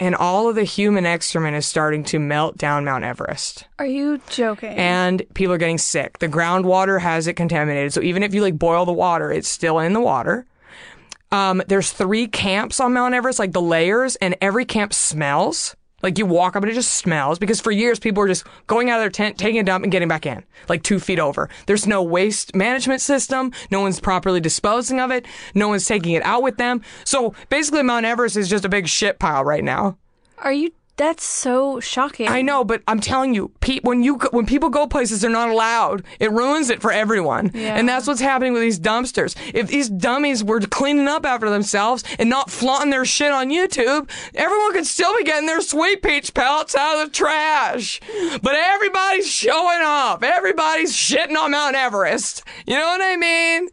And all of the human excrement is starting to melt down Mount Everest Are you joking? and people are getting sick. The groundwater has it contaminated. So even if you like boil the water, it's still in the water. Um, there's three camps on Mount Everest, like the layers, and every camp smells. Like you walk up and it just smells because for years people were just going out of their tent, taking a dump and getting back in, like two feet over. There's no waste management system. No one's properly disposing of it. No one's taking it out with them. So basically Mount Everest is just a big shit pile right now. Are you? That's so shocking. I know, but I'm telling you, pe- when you go- when people go places they're not allowed, it ruins it for everyone. Yeah. And that's what's happening with these dumpsters. If these dummies were cleaning up after themselves and not flaunting their shit on YouTube, everyone could still be getting their sweet peach pellets out of the trash. But everybody's showing off. Everybody's shitting on Mount Everest. You know what I mean?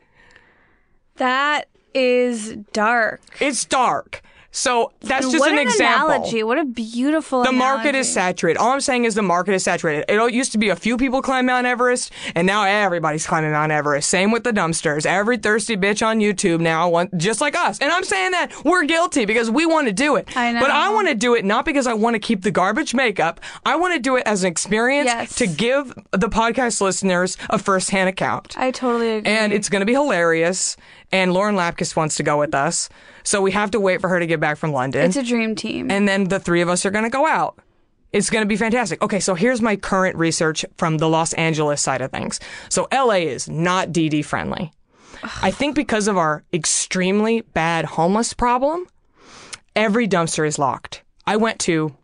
That is dark. It's dark. So that's just what an, an example. analogy. What a beautiful The market is saturated. All I'm saying is the market is saturated. It used to be a few people climb Mount Everest, and now everybody's climbing Mount Everest. Same with the dumpsters. Every thirsty bitch on YouTube now, want, just like us. And I'm saying that we're guilty because we want to do it. I know. But I want to do it not because I want to keep the garbage makeup. I want to do it as an experience Yes. to give the podcast listeners a first-hand account. I totally agree. And it's going to be hilarious. And Lauren Lapkus wants to go with us. So we have to wait for her to get back from London it's a dream team. and then the three of us are going to go out. It's going to be fantastic. Okay, so here's my current research from the Los Angeles side of things. So LA is not DD friendly. I think because of our extremely bad homeless problem, every dumpster is locked. I went to,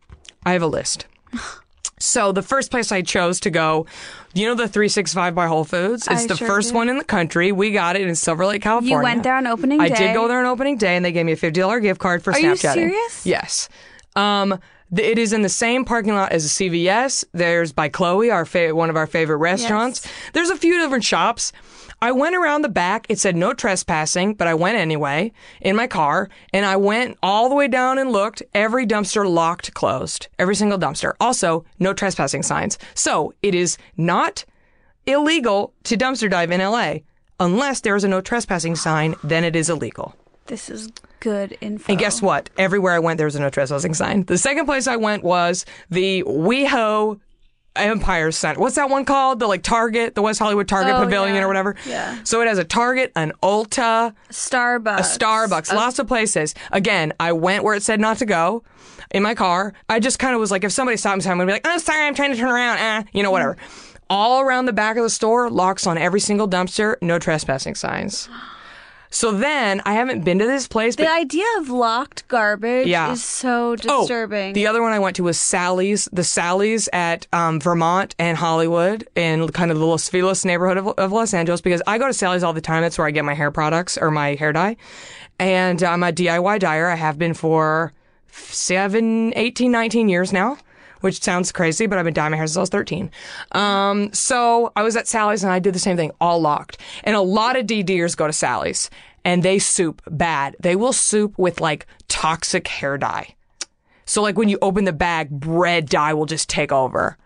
I have a list. So the first place I chose to go, you know the 365 by Whole Foods? It's I the sure first do. one in the country. We got it in Silver Lake, California. You went there on opening day. I did go there on opening day and they gave me a $50 gift card for Snapchat. Are you serious? Yes. Um, it is in the same parking lot as a CVS. There's by Chloe, our fa- one of our favorite restaurants. There's a few different shops. I went around the back. It said no trespassing, but I went anyway in my car and I went all the way down and looked. Every dumpster locked closed. Every single dumpster. Also, no trespassing signs. So it is not illegal to dumpster dive in LA. Unless there is a no trespassing sign, then it is illegal. this is good info. And guess what? Everywhere I went, there was a no trespassing sign. The second place I went was the WeHo Empire Center. What's that one called? The like Target, the West Hollywood Target Oh, Pavilion yeah. or whatever. Yeah. So it has a Target, an Ulta, Starbucks. a Starbucks, lots of places. Again, I went where it said not to go in my car. I just kind of was like, if somebody stopped me, I'm to be like, oh, sorry, I'm trying to turn around. Eh, you know, whatever. All around the back of the store, locks on every single dumpster, no trespassing signs. So then I haven't been to this place, but The idea of locked garbage Yeah. is so disturbing. Oh, the other one I went to was Sally's, the Sally's at um, Vermont and Hollywood in kind of the Los Feliz neighborhood of, of Los Angeles because I go to Sally's all the time. That's where I get my hair products or my hair dye. And I'm a DIY dyer. I have been for seven, 18, 19 years now. Which sounds crazy, but I've been dyeing my hair since I was 13. Um, so I was at Sally's and I did the same thing, all locked. And a lot of DDers go to Sally's and they soup bad. They will soup with like toxic hair dye. So like when you open the bag, red dye will just take over.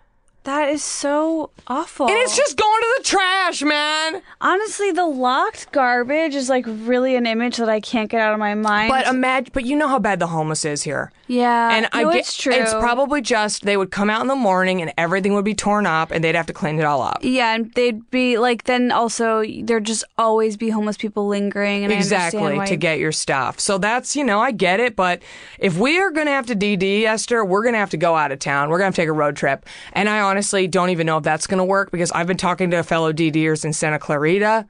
That is so awful. And it's just going to the trash, man. honestly the locked garbage is like really an image that I can't get out of my mind. But imagine, but you know how bad the homeless is here. yeah, And I no, get, it's true. It's probably just they would come out in the morning and everything would be torn up and they'd have to clean it all up. yeah, and they'd be like then also there'd just always be homeless people lingering. And exactly to get your stuff. So that's you know I get it, but if we are going to have to DD Esther, we're going to have to go out of town. We're going to have to take a road trip, and I honestly don't even know if that's going to work because I've been talking to fellow DDers in Santa Clarita.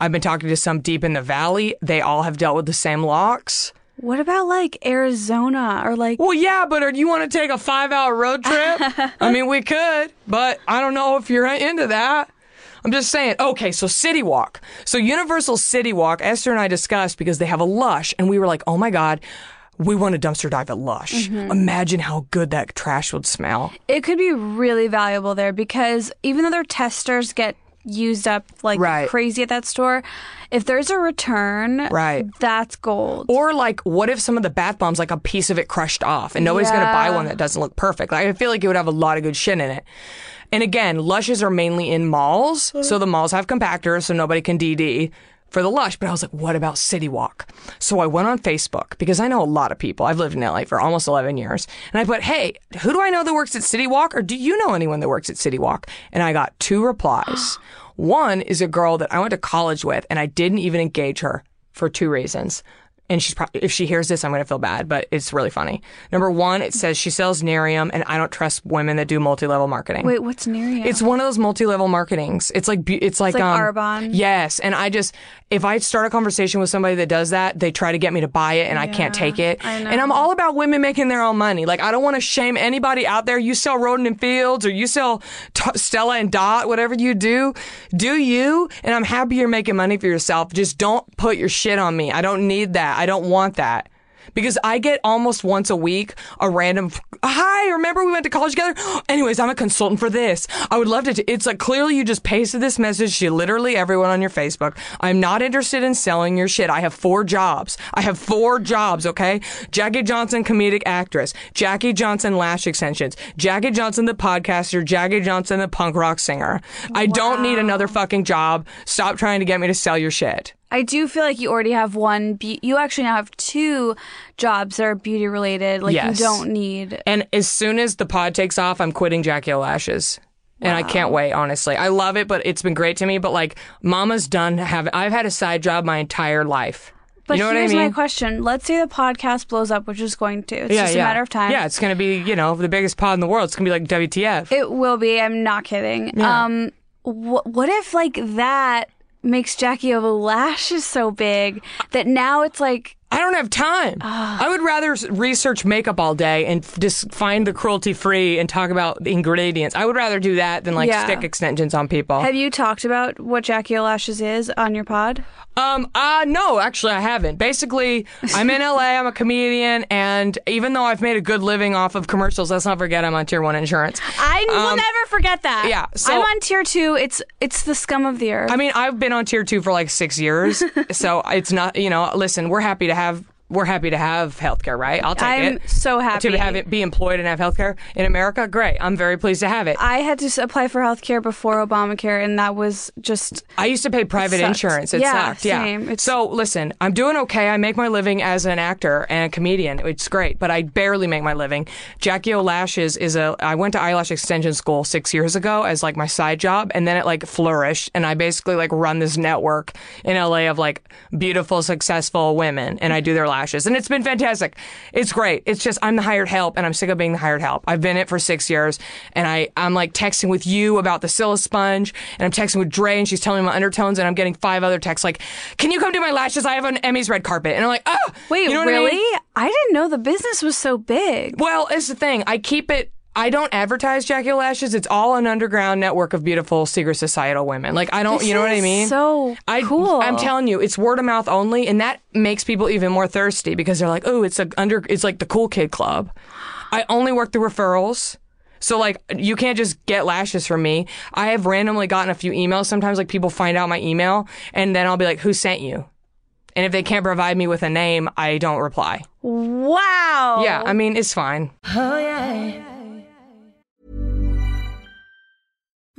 I've been talking to some deep in the valley. They all have dealt with the same locks. What about like Arizona or like Well, yeah, but do you want to take a five-hour road trip? I mean, we could, but I don't know if you're into that. I'm just saying. Okay, so City Walk. So Universal City Walk, Esther and I discussed because they have a Lush, and we were like, oh my god, we want to dumpster dive at Lush. Mm-hmm. Imagine how good that trash would smell. it could be really valuable there because even though their testers get used up like Right. crazy at that store, if there's a return, Right. that's gold. Or like, what if some of the bath bombs, like a piece of it crushed off, and nobody's gonna buy one that doesn't look perfect? Like, I feel like it would have a lot of good shit in it. And again, Lushes are mainly in malls, mm-hmm. so the malls have compactors, so nobody can DD for the Lush. But I was like, what about City Walk? So I went on Facebook because I know a lot of people. I've lived in LA for almost 11 years, and I put, hey, who do I know that works at City Walk, or do you know anyone that works at City Walk? And I got two replies. One is a girl that I went to college with, and I didn't even engage her for two reasons. And she's probably, if she hears this, I'm going to feel bad, but it's really funny. Number one, it says she sells Nerium, and I don't trust women that do multi level marketing. Wait, what's you? It's one of those multi-level marketings. It's like bu- it's like, like um, Arbonne? Yes, and I just if I start a conversation with somebody that does that, they try to get me to buy it, and I can't take it. I know. And I'm all about women making their own money. Like I don't want to shame anybody out there. You sell Rodan and Fields, or you sell T- Stella and Dot, whatever you do, do you. And I'm happy you're making money for yourself. Just don't put your shit on me. I don't need that. I don't want that. Because I get almost once a week a random, hi, remember we went to college together? Anyways, I'm a consultant for this. I would love to. T-. It's like clearly you just pasted this message to literally everyone on your Facebook. I'm not interested in selling your shit. I have four jobs. I have four jobs, okay? Jackie Johnson, comedic actress. Jackie Johnson, lash extensions. Jackie Johnson, the podcaster. Jackie Johnson, the punk rock singer. I don't need another fucking job. Stop trying to get me to sell your shit. I do feel like you already have one. Be- you actually now have two jobs that are beauty related. Like Yes. you don't need. And as soon as the pod takes off, I'm quitting Jackie Lashes. And I can't wait, honestly. I love it, but it's been great to me. But like, Mama's done have I've had a side job my entire life. But you know what I here's mean? my question: Let's say the podcast blows up, which is going to. It's yeah, just yeah. a matter of time. Yeah, it's gonna be you know the biggest pod in the world. It's gonna be like WTF. It will be. I'm not kidding. Um, wh- what if like that makes Jackie O lashes so big that now it's like I don't have time. I would rather research makeup all day and f- just find the cruelty free and talk about the ingredients. I would rather do that than like Yeah. stick extensions on people. Have you talked about what Jackie lashes is on your pod? Um, uh, no, actually, I haven't. Basically, I'm in LA, I'm a comedian, and even though I've made a good living off of commercials, let's not forget I'm on tier one insurance. I will Um, never forget that. yeah, so- I'm on tier two. It's it's the scum of the earth. I mean, I've been on tier two for like six years, so it's not, you know, listen, we're happy to have have we're happy to have healthcare, right? I'll take it. I'm so happy. to have it be employed and have healthcare in America. Great, I'm very pleased to have it. I had to apply for healthcare before Obamacare, and that was just I used to pay private insurance. It Yeah, sucked. Yeah. same. It's- So listen, I'm doing okay. I make my living as an actor and a comedian. It's great, but I barely make my living. Jackie O Lashes is a. I went to eyelash extension school six years ago as like my side job, and then it like flourished, and I basically like run this network in LA of like beautiful, successful women, and I do their lashes, and it's been fantastic. It's great. It's just I'm the hired help, and I'm sick of being the hired help. I've been it for six years, and I I'm like texting with you about the Silisponge, and I'm texting with Dre, and she's telling me my undertones, and I'm getting five other texts like, "Can you come do my lashes? I have an Emmy's red carpet," and I'm like, "Oh, wait, you know what I mean? really? I didn't know the business was so big. Well, it's the thing. I keep it. I don't advertise Jackie Lashes. It's all an underground network of beautiful secret societal women. Like I don't, This you know what I mean? so I, cool. I'm telling you, it's word of mouth only, and that makes people even more thirsty because they're like, oh, it's a under, it's like the cool kid club. I only work through referrals. So like you can't just get lashes from me. I have randomly gotten a few emails. Sometimes like people find out my email and then I'll be like, who sent you? And if they can't provide me with a name, I don't reply. Wow. Yeah, I mean, it's fine. Oh,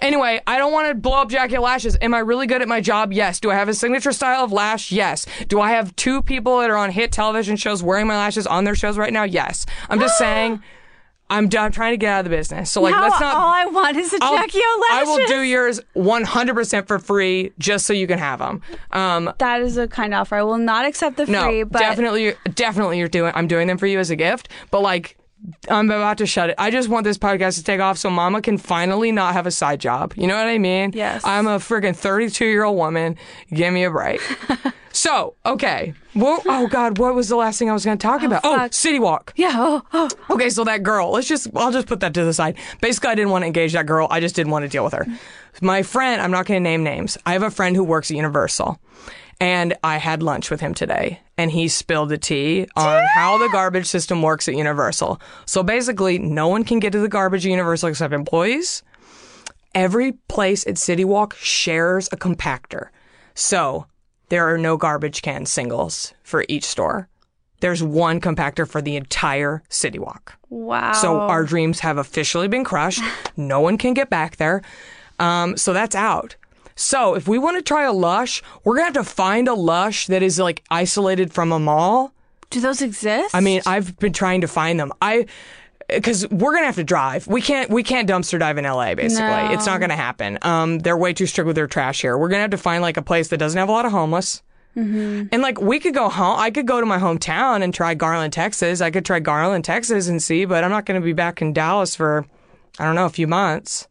Anyway, I don't want to blow up Jackie Lashes. Am I really good at my job? Yes. Do I have a signature style of lash? Yes. Do I have two people that are on hit television shows wearing my lashes on their shows right now? Yes. I'm just saying. I'm, done, I'm trying to get out of the business. So like, Now let's not. all I want is a I'll- Jackie I will do yours 100% for free just so you can have them. Um, That is a kind offer. I will not accept the no, free, but definitely, definitely, you're doing. I'm doing them for you as a gift. But like, I'm about to shut it. I just want this podcast to take off so Mama can finally not have a side job. You know what I mean? Yes. I'm a freaking 32 year old woman. Give me a break. so okay. Well, oh God, what was the last thing I was going to talk oh, about? Oh. City Walk. yeah. Oh, oh. Okay, so that girl, let's just, I'll just put that to the side. Basically, I didn't want to engage that girl. I just didn't want to deal with her. My friend, I'm not going to name names. I have a friend who works at Universal, and I had lunch with him today, and he spilled the tea on how the garbage system works at Universal. So basically, no one can get to the garbage at Universal except employees. Every place at City Walk shares a compactor. So there are no garbage can singles for each store. There's one compactor for the entire City Walk. Wow. So our dreams have officially been crushed. No one can get back there. Um, so that's out. So if we want to try a lush, we're gonna have to find a lush that is like isolated from a mall. do those exist? I mean, I've been trying to find them. I because we're gonna have to drive. We can't we can't dumpster dive in LA. Basically, No. it's not gonna happen. Um, they're way too strict with their trash here. We're gonna have to find like a place that doesn't have a lot of homeless. And like we could go home. I could go to my hometown and try Garland, Texas. I could try Garland, Texas, and see. But I'm not gonna be back in Dallas for I don't know a few months.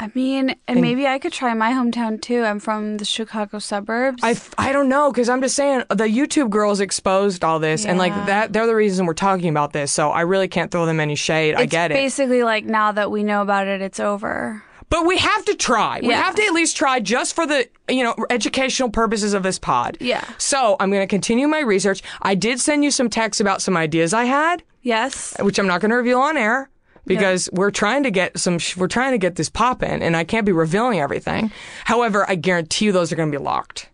I mean, and maybe I could try my hometown too. I'm from the Chicago suburbs. I, I don't know because I'm just saying the YouTube girls exposed all this and like that they're the reason we're talking about this. So I really can't throw them any shade. I get it. basically like now that we know about it, it's over. But we have to try. We have to at least try just for the, you know, educational purposes of this pod. Yeah. So I'm going to continue my research. I did send you some texts about some ideas I had, Yes. which I'm not going to reveal on air because we're trying to get some, sh- we're trying to get this popping and I can't be revealing everything. However, I guarantee you those are going to be locked.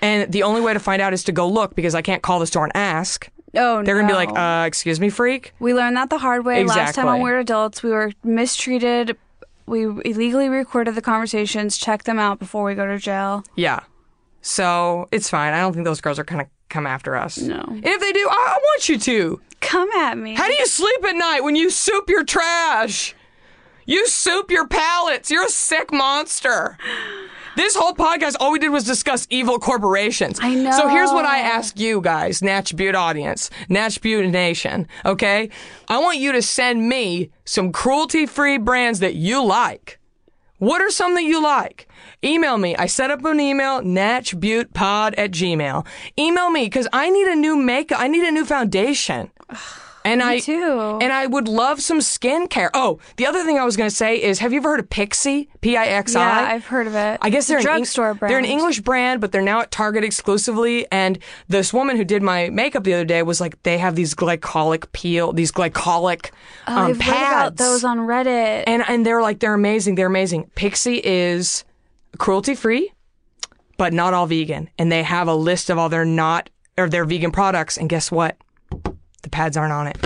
And the only way to find out is to go look because I can't call the store and ask. Oh, no. They're going to be like, uh, excuse me, freak. We learned that the hard way last time on Exactly. Weird Adults. We were mistreated. We illegally recorded the conversations, checked them out before we go to jail. Yeah. So it's fine. I don't think those girls are going to come after us. No. And if they do, I, I want you to. Come at me. How do you sleep at night when you soup your trash? You soup your pallets. You're a sick monster. This whole podcast, all we did was discuss evil corporations. I know. So here's what I ask you guys, Natch Beaut audience, Natch Beaut Nation, okay? I want you to send me some cruelty free brands that you like. What are some that you like? Email me. I set up an email, natchbeautpod at gmail. Email me because I need a new makeup. I need a new foundation. And I too. And I would love some skincare. Oh, the other thing I was going to say is, have you ever heard of Pixi? P I X I. Yeah, I've heard of it. I guess It's they're drugstore brand. They're an English brand, but they're now at Target exclusively. And this woman who did my makeup the other day was like, they have these glycolic peel, these glycolic Oh, um, I've read about those on Reddit. and and they're like they're amazing. They're amazing. Pixi is cruelty free, but not all vegan. And they have a list of all their not or their vegan products. And guess what? The pads aren't on it.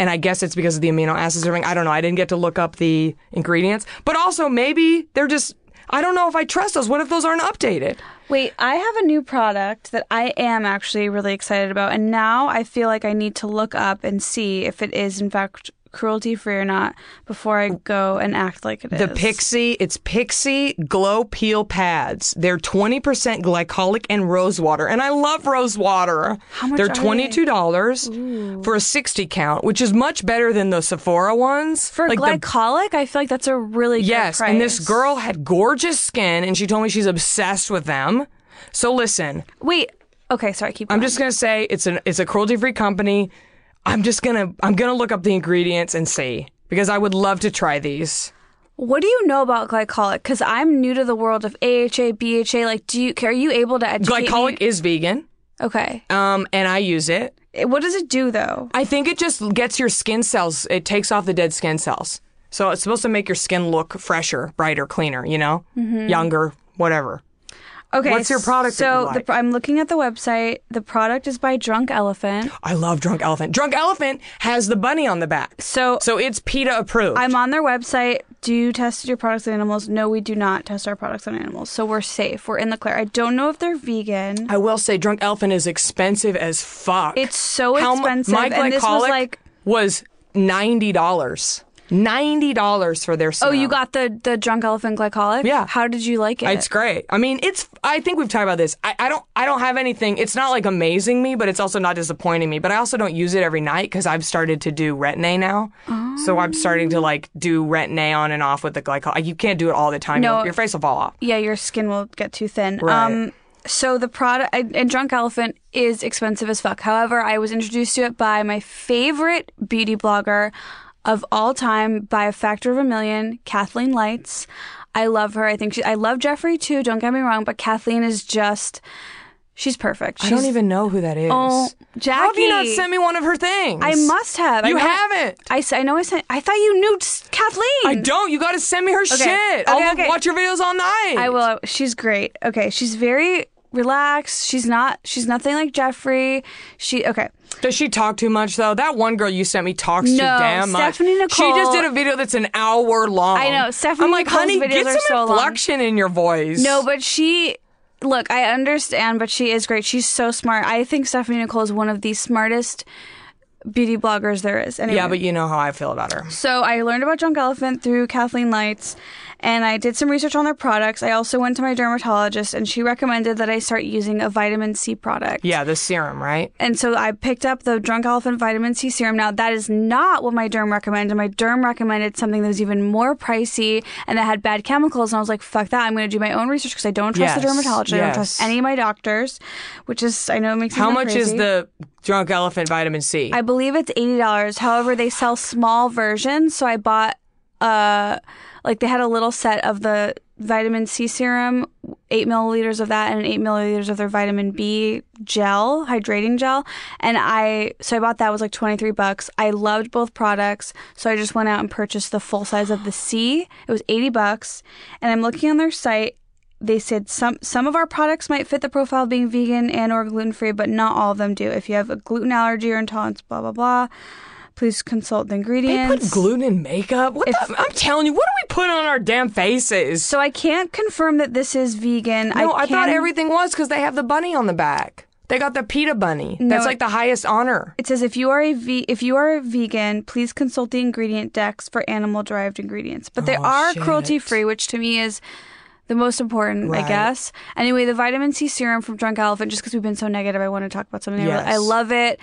And I guess it's because of the amino acids. or something. I don't know. I didn't get to look up the ingredients. But also maybe they're just. I don't know if I trust those. What if those aren't updated? Wait, I have a new product that I am actually really excited about, and now I feel like I need to look up and see if it is in fact cruelty free or not before I go and act like it is. The Pixi, it's Pixi Glow Peel Pads. They're 20% glycolic and rose water. And I love rose water. How much They're are they? $22 for a 60 count, which is much better than the Sephora ones. For Like the- glycolic, I feel like that's a really good Yes, price. and this girl had gorgeous skin and she told me she's obsessed with them. So listen, Wait. Okay, sorry. Keep. I'm going. just gonna say it's an it's a cruelty free company. I'm just gonna I'm gonna look up the ingredients and see because I would love to try these. What do you know about glycolic? Because I'm new to the world of AHA, BHA. Like, do you are you able to educate Glycolic me? is vegan, Okay. um, and I use it. It- What does it do though? I think it just gets your skin cells. It takes off the dead skin cells, so it's supposed to make your skin look fresher, brighter, cleaner. You know, younger, whatever. Okay. What's your product So you like? the, I'm looking at the website. The product is by Drunk Elephant. I love Drunk Elephant. Drunk Elephant has the bunny on the back, So so it's PETA approved. I'm on their website. Do you test your products on animals? No, we do not test our products on animals. So we're safe. We're in the clear. I don't know if they're vegan. I will say, Drunk Elephant is expensive as fuck. It's so How expensive. my and this was glycolic like, was ninety dollars. Ninety dollars for their. oh, you got the the Drunk Elephant glycolic. Yeah. How did you like it? It's great. I mean, it's. I think we've talked about this. I, I don't. I don't have anything. It's not like amazing me, but it's also not disappointing me. But I also don't use it every night because I've started to do retin-A now. Oh. So I'm starting to like do retin-A on and off with the glycol. You can't do it all the time. No. Your, your face will fall off. yeah, your skin will get too thin. Right. Um, so the product and Drunk Elephant is expensive as fuck. However, I was introduced to it by my favorite beauty blogger of all time by a factor of a million, Kathleen Lights. I love her. I think she. I love Jeffree too. Don't get me wrong, but Kathleen is just. She's perfect. I don't even know who that is. Oh, Jackie. How have you not sent me one of her things? I must have. You I know, haven't. I, I know. I sent. I thought you knew Kathleen. I don't. You got to send me her shit. Okay, I'll okay. watch your videos all night. I will. She's great. Okay, she's very relaxed. She's not. She's nothing like Jeffree. She. Okay. Does she talk too much though? That one girl you sent me talks too No, damn much. Stephanie She just did a video that's an hour long. I know, Stephanie I'm like, Nicole's honey, get some so long." inflection in your voice. No, but she. Look, I understand, but she is great. She's so smart. I think Stephanie Nicole is one of the smartest beauty bloggers there is. Anyway. Yeah, but you know how I feel about her. So I learned about Drunk Elephant through Kathleen Lights, and I did some research on their products. I also went to my dermatologist, and she recommended that I start using a vitamin C product. Yeah, the serum, right? And so I picked up the Drunk Elephant Vitamin C Serum. Now, that is not what my derm recommended. My derm recommended something that was even more pricey and that had bad chemicals. And I was like, fuck that. I'm going to do my own research because I don't trust the Yes, dermatologist. I don't trust any of my doctors, which is, I know it makes me How much is the drunk elephant vitamin C? I believe it's eighty dollars. However, they sell small versions, so I bought uh like they had a little set of the vitamin C serum, eight milliliters of that, and eight milliliters of their vitamin B gel, hydrating gel. And I so I bought that was like twenty three bucks. I loved both products, so I just went out and purchased the full size of the C. It was eighty bucks, and I'm looking on their site they said some some of our products might fit the profile of being vegan and or gluten free, but not all of them do. If you have a gluten allergy or intolerance, blah blah blah, please consult the ingredients. they put gluten in makeup? What the, I'm telling you, what do we put on our damn faces? so I can't confirm that this is vegan. no, I, I, thought everything was because they have the bunny on the back. They got the PETA bunny. That's like the highest honor. It says if you are a ve- if you are a vegan, please consult the ingredient decks for animal derived ingredients. But they Oh, are cruelty free, which to me is the most important, I guess. Anyway, the vitamin C serum from Drunk Elephant. Just because we've been so negative, I want to talk about something. I, really, I love it.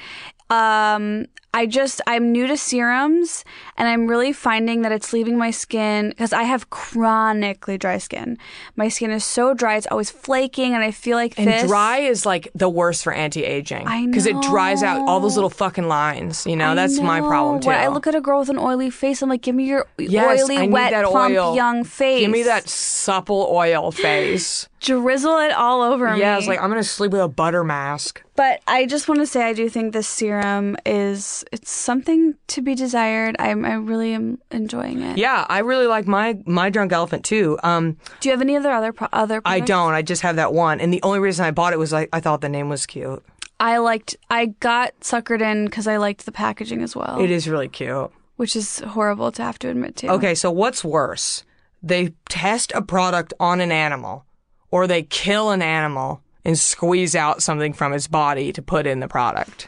Um, I just I'm new to serums, and I'm really finding that it's leaving my skin because I have chronically dry skin. My skin is so dry; it's always flaking, and I feel like And this. dry is like the worst for anti-aging I know. because it dries out all those little fucking lines. You know, I that's my problem know. too. When I look at a girl with an oily face, I'm like, give me your yes, oily, wet, plump, oil. young face. Give me that supple oil face. drizzle it all over me. yeah, it's like I'm gonna sleep with a butter mask. But I just want to say, I do think this serum is it's something to be desired. I'm I really am enjoying it. Yeah, I really like my my drunk elephant too. Um, Do you have any other other pro- other? I don't. I just have that one, and the only reason I bought it was I, I thought the name was cute. I liked. I got suckered in because I liked the packaging as well. It is really cute. which is horrible to have to admit to. Okay, so what's worse? They test a product on an animal, or they kill an animal and squeeze out something from its body to put in the product.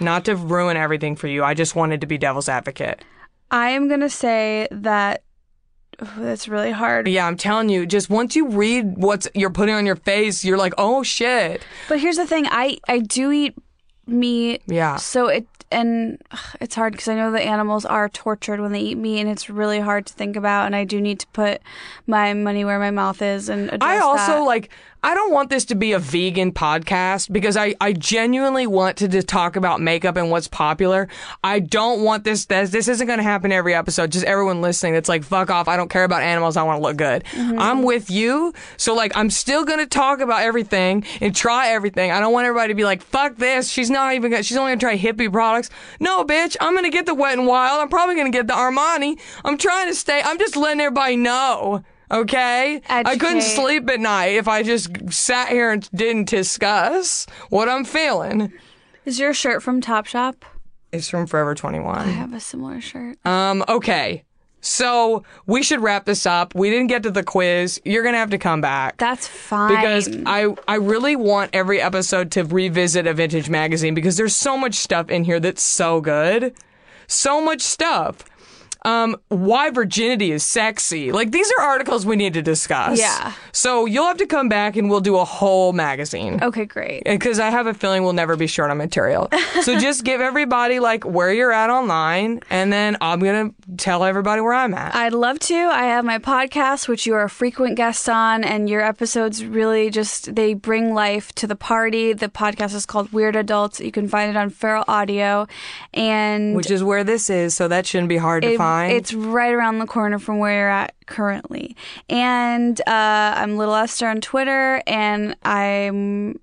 Not to ruin everything for you. I just wanted to be devil's advocate. I am gonna say that oh, that's really hard. Yeah, I'm telling you, just once you read what's you're putting on your face, you're like, oh shit. But here's the thing: I I do eat meat. Yeah. So it and ugh, it's hard because I know the animals are tortured when they eat meat, and it's really hard to think about. And I do need to put my money where my mouth is and address I also that. like I don't want this to be a vegan podcast because I, I genuinely want to just talk about makeup and what's popular. I don't want this this, this isn't going to happen every episode. Just everyone listening that's like fuck off. I don't care about animals. I want to look good. Mm-hmm. I'm with you. So like I'm still going to talk about everything and try everything. I don't want everybody to be like fuck this. She's not even gonna, she's only going to try hippie products. No, bitch. I'm going to get the Wet and Wild. I'm probably going to get the Armani. I'm trying to stay. I'm just letting everybody know. Okay? I couldn't sleep at night if I just sat here and didn't discuss what I'm feeling. is your shirt from Topshop? It's from Forever 21. I have a similar shirt. Um, okay. So we should wrap this up. We didn't get to the quiz. You're gonna have to come back. That's fine. because I I really want every episode to revisit a vintage magazine because there's so much stuff in here that's so good. So much stuff. Um, why virginity is sexy. Like these are articles we need to discuss. Yeah. So you'll have to come back and we'll do a whole magazine. okay, great. Because I have a feeling we'll never be short on material. so just give everybody like where you're at online, and then I'm gonna tell everybody where I'm at. I'd love to. I have my podcast, which you are a frequent guest on, and your episodes really just they bring life to the party. The podcast is called Weird Adults. You can find it on Feral Audio, and which is where this is, so that shouldn't be hard to it- it's right around the corner from where you're at currently. And uh, I'm Little Esther on Twitter, and I'm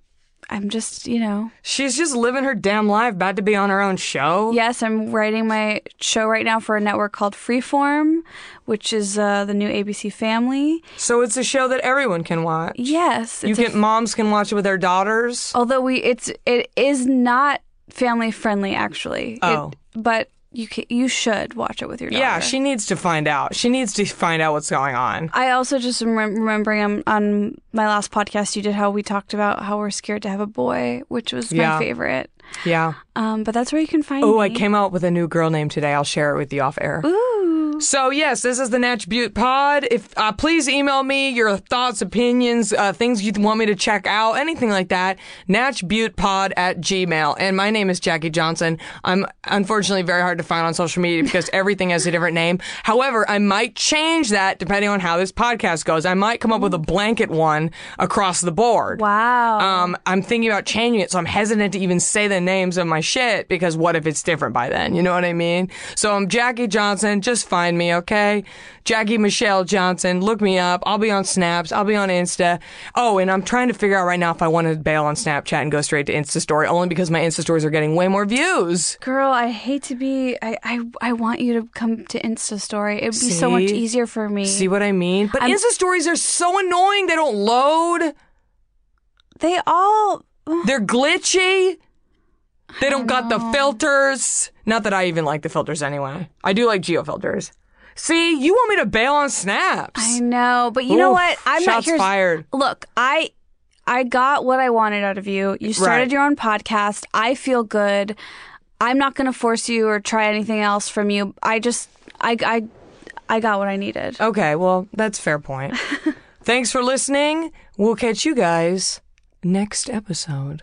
I'm just you know She's just living her damn life, about to be on her own show. Yes, I'm writing my show right now for a network called Freeform, which is uh, the new ABC Family. So it's a show that everyone can watch. Yes, You a can moms can watch it with their daughters. although we it's it is not family friendly actually. It- Oh. but you can, you should watch it with your daughter. Yeah, she needs to find out. She needs to find out what's going on. I also just am rem- remembering on, on my last podcast you did how we talked about how we're scared to have a boy, which was Yeah. my favorite. Yeah. Um, but that's where you can find Oh. I came out with a new girl name today. I'll share it with you off air. Ooh. So yes, this is the Natch Beaut Pod. If uh, please email me your thoughts, opinions, uh, things you want me to check out, anything like that. NatchBeautPod at Gmail. And my name is Jackie Johnson. I'm unfortunately very hard to find on social media because everything has a different name. However, I might change that depending on how this podcast goes. I might come up with a blanket one across the board. Wow. Um, I'm thinking about changing it, so I'm hesitant to even say the names of my shit because what if it's different by then? You know what I mean? So I'm Jackie Johnson. Just find me, okay? Jackie Michelle Johnson. Look me up. I'll be on Snaps. I'll be on Insta. Oh, and I'm trying to figure out right now if I want to bail on Snapchat and go straight to Insta Story, only because my Insta Stories are getting way more views. Girl, I hate to be. I, I, I want you to come to Insta Story. It'd be so much easier for me. See what I mean? But I'm- Insta Stories are so annoying. They don't load. they all. They're glitchy. They don't got the filters. Not that I even like the filters anyway. I do like geo filters. See, you want me to bail on snaps. I know, but you know what? I'm not shots here. fired. Look, I. I got what I wanted out of you. You started Right. your own podcast. I feel good. I'm not going to force you or try anything else from you. I just, I, I, I got what I needed. Okay, well, that's fair point. Thanks for listening. We'll catch you guys next episode.